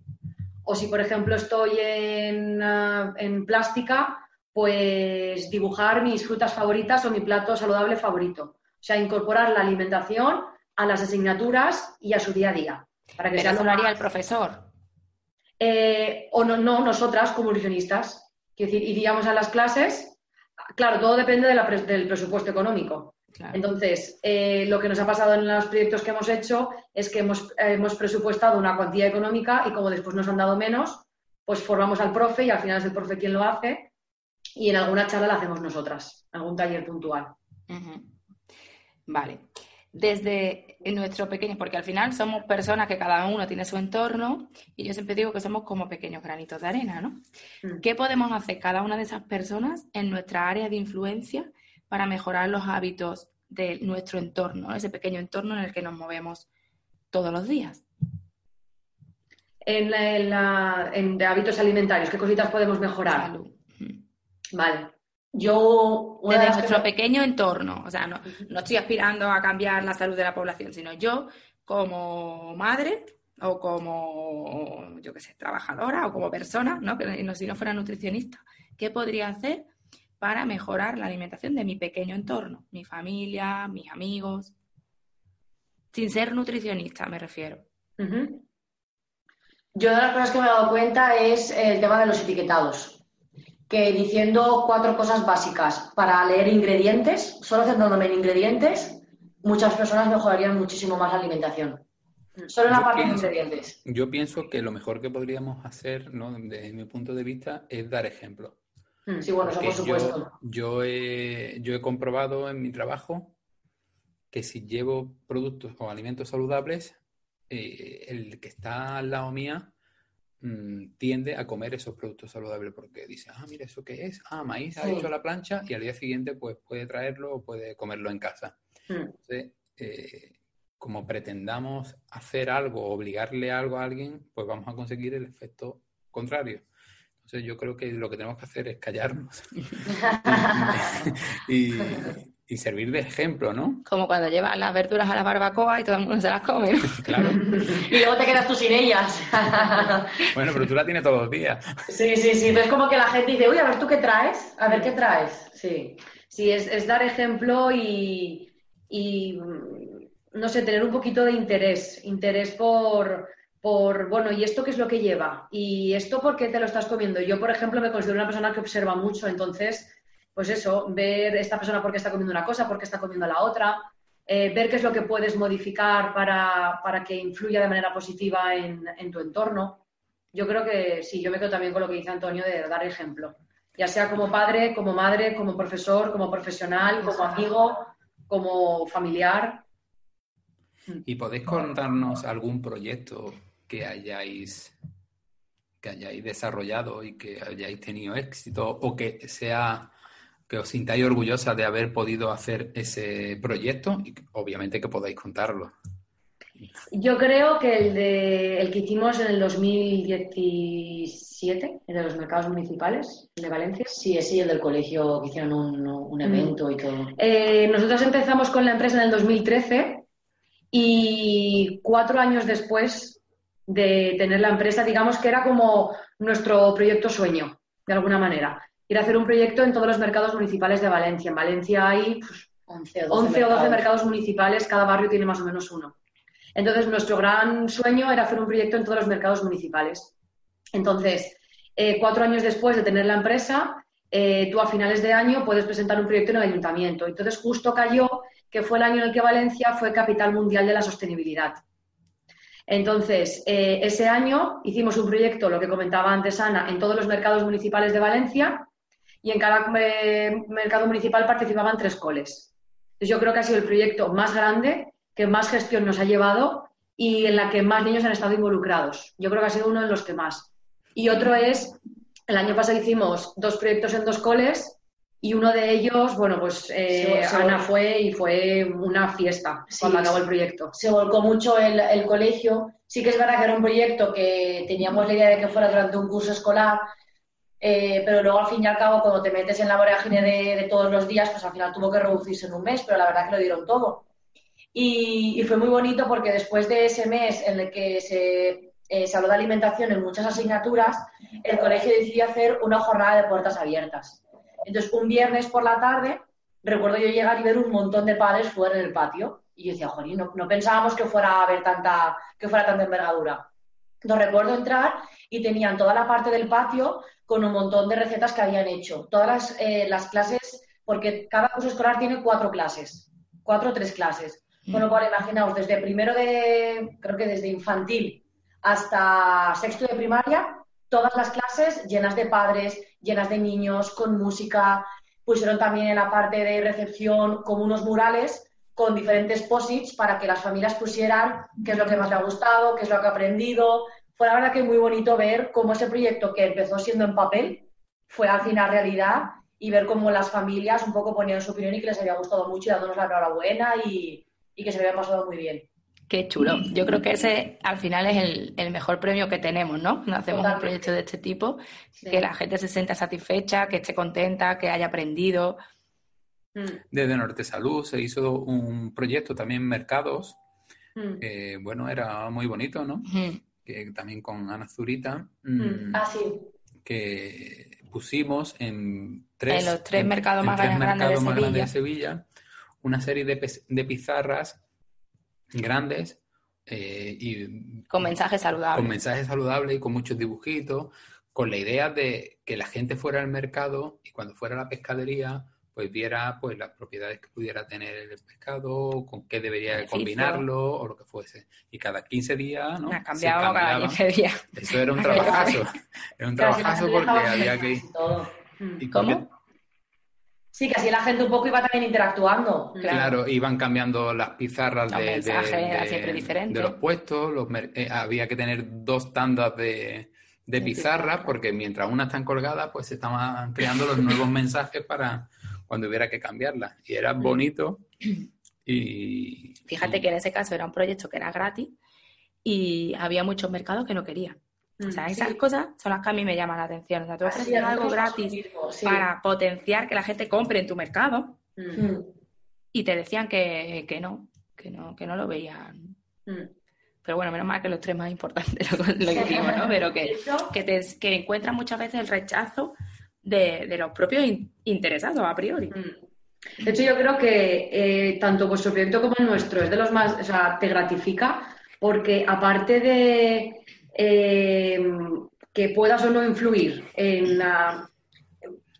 O si, por ejemplo, estoy en, ah, en plástica, pues dibujar mis frutas favoritas o mi plato saludable favorito. O sea, incorporar la alimentación a las asignaturas y a su día a día. Para que sea lo haría el profesor. Eh, o no, no, nosotras como nutricionistas. decir, iríamos a las clases. Claro, todo depende del presupuesto económico. Entonces, eh, lo que nos ha pasado en los proyectos que hemos hecho es que hemos, hemos presupuestado una cuantía económica y como después nos han dado menos, pues formamos al profe y al final es el profe quien lo hace y en alguna charla la hacemos nosotras, algún taller puntual. Vale. Desde nuestro pequeño, porque al final somos personas que cada uno tiene su entorno y yo siempre digo que somos como pequeños granitos de arena, ¿no? Mm. ¿Qué podemos hacer cada una de esas personas en nuestra área de influencia para mejorar los hábitos de nuestro entorno, ese pequeño entorno en el que nos movemos todos los días? En, en, hábitos alimentarios, ¿qué cositas podemos mejorar? Vale. Yo, desde nuestro pequeño entorno, o sea, no, estoy aspirando a cambiar la salud de la población, sino yo como madre o como, yo qué sé, trabajadora o como persona, ¿no? Que si no fuera nutricionista, ¿qué podría hacer para mejorar la alimentación de mi pequeño entorno? Mi familia, mis amigos. Sin ser nutricionista, me refiero. Yo de las cosas que me he dado cuenta es el tema de los etiquetados que diciendo cuatro cosas básicas para leer ingredientes, solo centrándome en ingredientes, muchas personas mejorarían muchísimo más la alimentación. Solo en la parte de ingredientes. Yo pienso que lo mejor que podríamos hacer, ¿no? desde mi punto de vista, es dar ejemplo. Mm, sí, bueno, eso por supuesto. Yo, he, yo he comprobado en mi trabajo que si llevo productos o alimentos saludables, eh, el que está al lado mía Mm, tiende a comer esos productos saludables porque dice, ah, mira, ¿eso qué es? Ah, maíz ha hecho la plancha y al día siguiente pues puede traerlo o puede comerlo en casa. Hmm. Entonces, eh, como pretendamos hacer algo, obligarle algo a alguien, pues vamos a conseguir el efecto contrario. Entonces yo creo que lo que tenemos que hacer es callarnos (laughs) (laughs) y, y servir de ejemplo, ¿no? Como cuando llevas las verduras a la barbacoa y todo el mundo se las come. (laughs) Claro. y luego te quedas tú sin ellas. (laughs) bueno, pero tú la tienes todos los días. Sí, sí, sí. es como que la gente dice, uy, a ver tú qué traes, a ver qué traes. Sí. Sí, es, dar ejemplo y, y, no sé, tener un poquito de interés. Interés por, por, bueno, ¿y esto qué es lo que lleva? ¿Y esto por qué te lo estás comiendo? Yo, por ejemplo, me considero una persona que observa mucho, entonces pues eso, ver esta persona por qué está comiendo una cosa, por qué está comiendo la otra, eh, ver qué es lo que puedes modificar para, que influya de manera positiva en, tu entorno. Yo creo que sí, yo me quedo también con lo que dice Antonio de dar ejemplo, ya sea como padre, como madre, como profesor, como profesional, como amigo, como familiar. ¿Y podéis contarnos algún proyecto que hayáis que hayáis desarrollado y que hayáis tenido éxito o que sea que os sintáis orgullosa de haber podido hacer ese proyecto y obviamente que podáis contarlo. Yo creo que el, de, el que hicimos en el 2017, el de los mercados municipales de Valencia. Sí, sí, el del colegio que hicieron un, mm. evento y todo. Eh, nosotros empezamos con la empresa en el 2013 y cuatro años después de tener la empresa, digamos que era como nuestro proyecto sueño, de alguna manera ir a hacer un proyecto en todos los mercados municipales de Valencia. En Valencia hay 11 o 12, mercados. municipales, cada barrio tiene más o menos uno. Entonces, nuestro gran sueño era hacer un proyecto en todos los mercados municipales. Entonces, eh, cuatro años después de tener la empresa, eh, tú a finales de año puedes presentar un proyecto en el ayuntamiento. Entonces, justo cayó que fue el año en el que Valencia fue capital mundial de la sostenibilidad. Entonces, eh, ese año hicimos un proyecto, lo que comentaba antes Ana, en todos los mercados municipales de Valencia y en cada mercado municipal participaban tres coles. Entonces yo creo que ha sido el proyecto más grande, que más gestión nos ha llevado y en la que más niños han estado involucrados. Yo creo que ha sido uno de los que más. Y otro es, el año pasado hicimos dos proyectos en dos coles y uno de ellos, bueno, pues eh, Ana fue y fue una fiesta cuando acabó el proyecto. Se volcó mucho el, el, colegio. Sí que es verdad que era un proyecto que teníamos la idea de que fuera durante un curso escolar, Eh, pero luego, al fin y al cabo, cuando te metes en la vorágine de, de, todos los días, pues al final tuvo que reducirse en un mes, pero la verdad que lo dieron todo. Y, y fue muy bonito porque después de ese mes en el que se, eh, se habló de alimentación en muchas asignaturas, el colegio decidió hacer una jornada de puertas abiertas. Entonces, un viernes por la tarde, recuerdo yo llegar y ver un montón de padres fuera en el patio. Y yo decía, joder, no, no pensábamos que fuera a haber tanta, que fuera tanta envergadura. Entonces recuerdo entrar y tenían toda la parte del patio con un montón de recetas que habían hecho. Todas las, eh, las clases, porque cada curso escolar tiene cuatro clases, cuatro o tres clases. Con lo cual, imaginaos, desde primero de, creo que desde infantil hasta sexto de primaria, todas las clases llenas de padres, llenas de niños, con música. Pusieron también en la parte de recepción como unos murales con diferentes posits para que las familias pusieran qué es lo que más le ha gustado, qué es lo que ha aprendido. Fue la verdad que muy bonito ver cómo ese proyecto que empezó siendo en papel fue al final realidad y ver cómo las familias un poco ponían su opinión y que les había gustado mucho y dándonos la enhorabuena y, y que se había pasado muy bien. Qué chulo. Yo creo que ese al final es el, el mejor premio que tenemos, ¿no? Cuando hacemos Totalmente. un proyecto de este tipo, sí. que la gente se sienta satisfecha, que esté contenta, que haya aprendido. Mm. Desde Norte Salud se hizo un proyecto también Mercados, Mm. bueno, era muy bonito, ¿no? Ujú. Que también con Ana Zurita, Mm. mm, Ah, sí. que pusimos en tres, En los tres en- mercados en más tres grandes de mercados más grandes de Sevilla. Una serie de, de pizarras grandes eh, y Con mensajes saludables. con mensajes saludables y con muchos dibujitos, con la idea de que la gente fuera al mercado y cuando fuera a la pescadería, pues viera pues las propiedades que pudiera tener el pescado, con qué debería Beneficio. combinarlo o lo que fuese. Y cada 15 días, ¿no? Cambiado cada cambiaba. 15 días. Eso era un (laughs) trabajazo. Era un trabajazo porque había que... Mm. y ¿Cómo? porque- Sí, que así la gente un poco iba también interactuando. Claro, iban cambiando las pizarras Los de, mensajes los puestos, los eh, había que tener dos tandas de, de pizarras pizarra. porque mientras una están colgadas, pues se estaban creando los nuevos mensajes para cuando hubiera que cambiarlas. Y era bonito y... Fíjate que en ese caso era un proyecto que era gratis y había muchos mercados que no querían. O sea, esas sí. cosas son las que a mí me llaman la atención. O sea, tú ofreces algo gratis mismo, sí. para potenciar que la gente compre en tu mercado Mm. Y te decían que, que no, que no, que no lo veían. Mm. Pero bueno, menos mal que los tres más importantes (laughs) lo, lo (laughs) hicimos, ¿no? Pero que, que, te, que encuentran muchas veces el rechazo de, de los propios in- interesados a priori. Mm. De hecho, yo creo que eh, tanto vuestro proyecto como el nuestro es de los más, o sea, te gratifica porque aparte de eh, que puedas o no influir en la,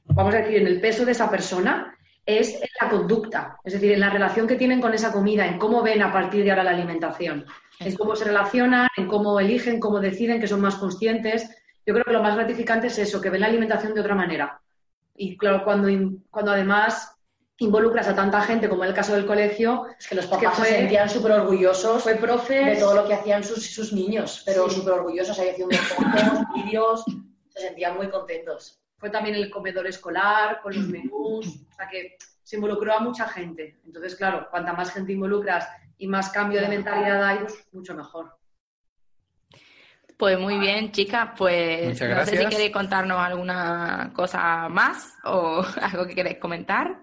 vamos a decir, en el peso de esa persona, es en la conducta, es decir, en la relación que tienen con esa comida, en cómo ven a partir de ahora la alimentación, en cómo se relacionan, en cómo eligen, cómo deciden, que son más conscientes. Yo creo que lo más gratificante es eso, que ven la alimentación de otra manera. Y claro, cuando, cuando además involucras a tanta gente, como en el caso del colegio, Es que los que papás fue- se sentían súper orgullosos fue profes, de todo lo que hacían sus, sus niños, pero Sí. súper orgullosos, ahí haciendo fotos, (laughs) vídeos, se sentían muy contentos. fue también el comedor escolar, con los menús, o sea que se involucró a mucha gente. Entonces, claro, cuanta más gente involucras y más cambio de mentalidad hay, pues mucho mejor. Pues muy bien, chicas, pues Muchas no sé si queréis contarnos alguna cosa más o (laughs) algo que queréis comentar.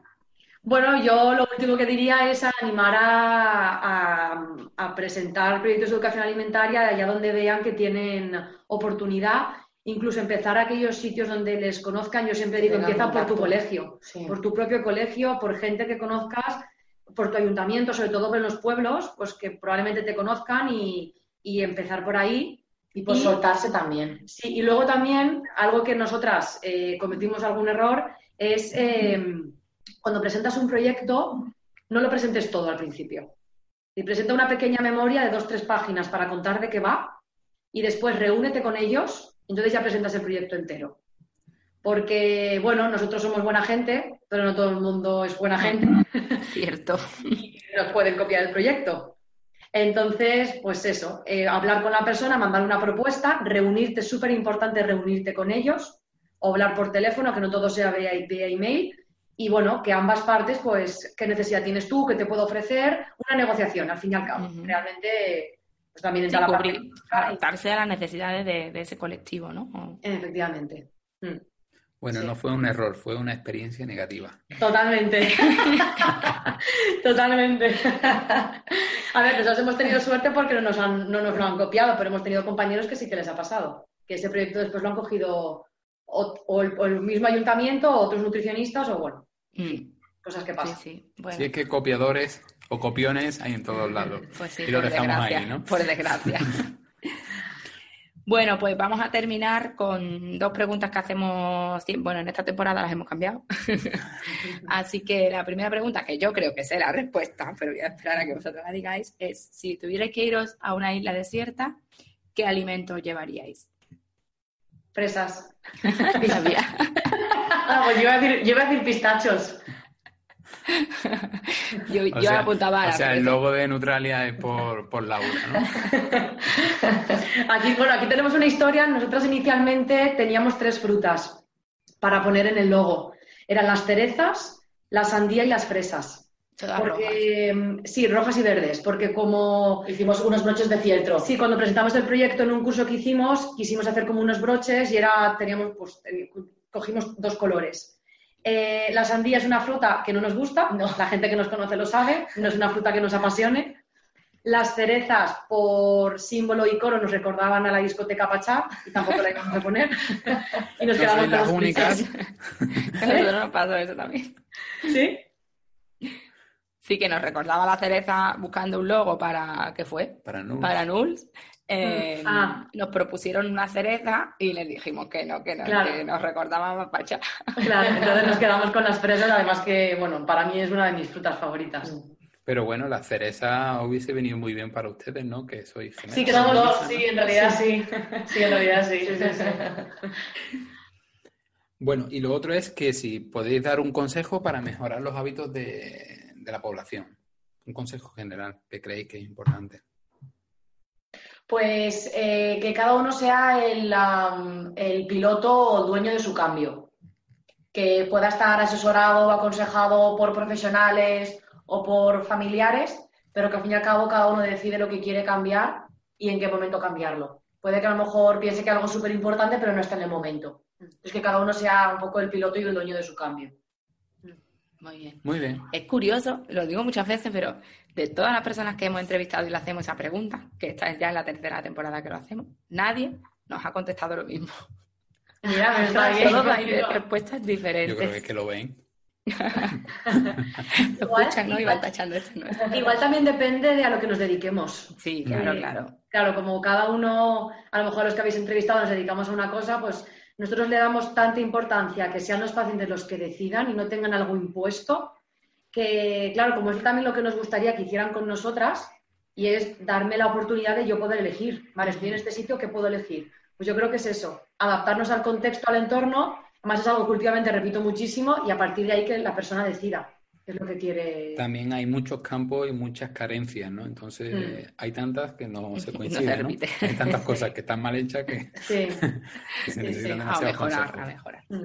Bueno, yo lo último que diría es animar a, a- a presentar proyectos de educación alimentaria allá donde vean que tienen oportunidad, incluso empezar a aquellos sitios donde les conozcan. Yo siempre digo, empieza por tu colegio, Sí. por tu propio colegio, por gente que conozcas, por tu ayuntamiento, sobre todo en los pueblos, pues que probablemente te conozcan y, y empezar por ahí. Y por Y- soltarse también. Sí, y luego también algo que nosotras eh, cometimos algún error es eh, cuando presentas un proyecto, no lo presentes todo al principio. Y presenta una pequeña memoria de dos, tres páginas para contar de qué va y después reúnete con ellos y entonces ya presentas el proyecto entero. Porque, bueno, nosotros somos buena gente, pero no todo el mundo es buena gente (laughs) Cierto. y nos pueden copiar el proyecto. Entonces, pues eso, eh, hablar con la persona, mandar una propuesta, reunirte, es súper importante reunirte con ellos, o hablar por teléfono, que no todo sea vía, vía email, y bueno, que ambas partes, pues, qué necesidad tienes tú, qué te puedo ofrecer, una negociación, al fin y al cabo. Realmente, pues también Sí, entra la parte cubrir, y- adaptarse a las necesidades de, de ese colectivo, ¿no? Efectivamente. Mm. Bueno, no fue un error, fue una experiencia negativa. Totalmente. (laughs) (laughs) Totalmente. A ver, nosotros hemos tenido suerte porque no nos, han, no nos lo han copiado, pero hemos tenido compañeros que sí que les ha pasado. Que ese proyecto después lo han cogido o, o el, o el mismo ayuntamiento, o otros nutricionistas, o bueno, Mm, cosas que pasan. sí. Bueno, Si es que copiadores o copiones hay en todos lados. (laughs) pues sí, y lo dejamos ahí, ¿no? Por desgracia. (laughs) Bueno, pues vamos a terminar con dos preguntas que hacemos, bueno, en esta temporada las hemos cambiado. (laughs) Así que la primera pregunta, que yo creo que sé la respuesta, pero voy a esperar a que vosotros la digáis, es si tuvierais que iros a una isla desierta, ¿qué alimentos llevaríais? Fresas. (laughs) Sabía. (laughs) Ah, pues yo iba a decir, yo iba a decir pistachos. (laughs) Yo, O yo sea, apuntaba a o la sea, el logo de Neutralia es por, por Laura, ¿no? (laughs) Aquí, bueno, aquí tenemos una historia. Nosotras inicialmente teníamos tres frutas para poner en el logo. Eran las cerezas, la sandía y las fresas. Todas rojas. Porque, mm, sí, rojas y verdes, porque como Hicimos unas noches de fieltro. Sí, cuando presentamos el proyecto en un curso que hicimos, quisimos hacer como unos broches y era, teníamos, pues, cogimos dos colores. Eh, la sandía es una fruta que no nos gusta, la gente que nos conoce lo sabe, no es una fruta que nos apasione. Las cerezas, por símbolo y coro, nos recordaban a la discoteca Pachá y tampoco la íbamos a poner. (laughs) y nos No quedamos sois las únicas. pasó eso también. ¿Sí? Sí, que nos recordaba la cereza buscando un logo para, ¿qué fue? Para no. Para Nuls. Eh, Ah. Nos propusieron una cereza y les dijimos que no, que no, Claro. que nos recordaba más Pacha. Claro, (laughs) entonces nos quedamos con las fresas, además que, bueno, para mí es una de mis frutas favoritas. Pero bueno, la cereza hubiese venido muy bien para ustedes, ¿no? Que sois. Sí, que somos dos, dos, sí, en realidad sí. Sí, en realidad sí. sí, sí. Bueno, y lo otro es que si podéis dar un consejo para mejorar los hábitos de, de la población. Un consejo general que creéis que es importante. Pues eh, que cada uno sea el, am, el piloto o dueño de su cambio. Que pueda estar asesorado o aconsejado por profesionales o por familiares, pero que al fin y al cabo cada uno decide lo que quiere cambiar y en qué momento cambiarlo. Puede que a lo mejor piense que algo es súper importante, pero no está en el momento. Es que cada uno sea un poco el piloto y el dueño de su cambio. Muy bien. Muy bien. Es curioso, lo digo muchas veces, pero de todas las personas que hemos entrevistado y le hacemos esa pregunta, que esta es ya la tercera temporada que lo hacemos, nadie nos ha contestado lo mismo. (laughs) Mira, me está bien. Todos dais respuestas Yo diferentes. creo que, es que lo ven. (laughs) Lo escuchan, ¿no? Y van tachando esto, ¿no? Igual también depende de a lo que nos dediquemos. Sí, claro, Eh, claro. Claro, como cada uno, a lo mejor los que habéis entrevistado nos dedicamos a una cosa, pues nosotros le damos tanta importancia a que sean los pacientes los que decidan y no tengan algo impuesto, que claro, como es también lo que nos gustaría que hicieran con nosotras, y es darme la oportunidad de yo poder elegir, vale, estoy en este sitio, ¿qué puedo elegir? Pues yo creo que es eso, adaptarnos al contexto, al entorno, además es algo que últimamente repito muchísimo, y a partir de ahí que la persona decida es lo que quiere. También hay muchos campos y muchas carencias, ¿no? Entonces hay tantas que no se No se coinciden, ¿no? Hay tantas cosas que están mal hechas que, (laughs) Sí. que (laughs) se Sí, necesitan sí. A mejorar, consejos. a mejorar. Mm.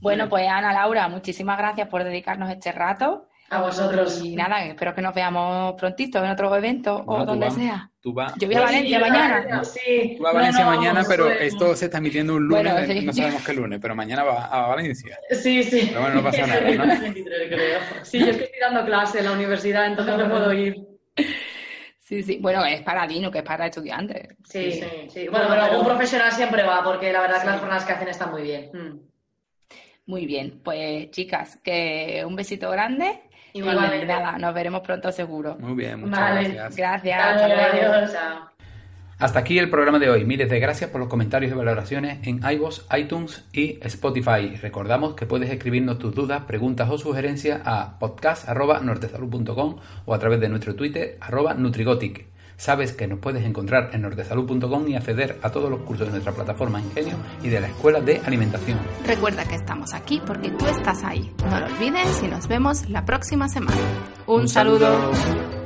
Bueno, pues Ana Laura, muchísimas gracias por dedicarnos este rato. A vosotros. Y nada, espero que nos veamos prontito en otro evento o Bueno, donde sea. Tú vas, Yo voy a Valencia mañana. Sí. tú vas a Valencia No, no, mañana, pero esto se está emitiendo un lunes, Bueno, sí. no sabemos qué lunes, pero mañana va a Valencia. Sí, sí. Pero bueno, no pasa nada, ¿no? (laughs) Sí, yo es que estoy dando clase en la universidad, entonces no puedo ir. Sí, sí. Bueno, es para Dino, que es para estudiantes. Sí, Sí. sí. Bueno, pero pero- algún profesional siempre va, porque la verdad que las jornadas que hacen están muy bien. Mm. Muy bien. Pues chicas, que un besito grande. Igualmente. Nada, nos veremos pronto seguro. Muy bien, muchas Vale. gracias. Gracias. hasta luego. Adiós. Chao. Hasta aquí el programa de hoy. Miles de gracias por los comentarios y valoraciones en iVoox, iTunes y Spotify. Recordamos que puedes escribirnos tus dudas, preguntas o sugerencias a podcast.nortesalud.com o a través de nuestro Twitter arroba Nutrigotic. Sabes que nos puedes encontrar en nortesalud.com y acceder a todos los cursos de nuestra plataforma Ingenio y de la Escuela de Alimentación. Recuerda que estamos aquí porque tú estás ahí. No lo olvides y nos vemos la próxima semana. Un, saludo. saludo.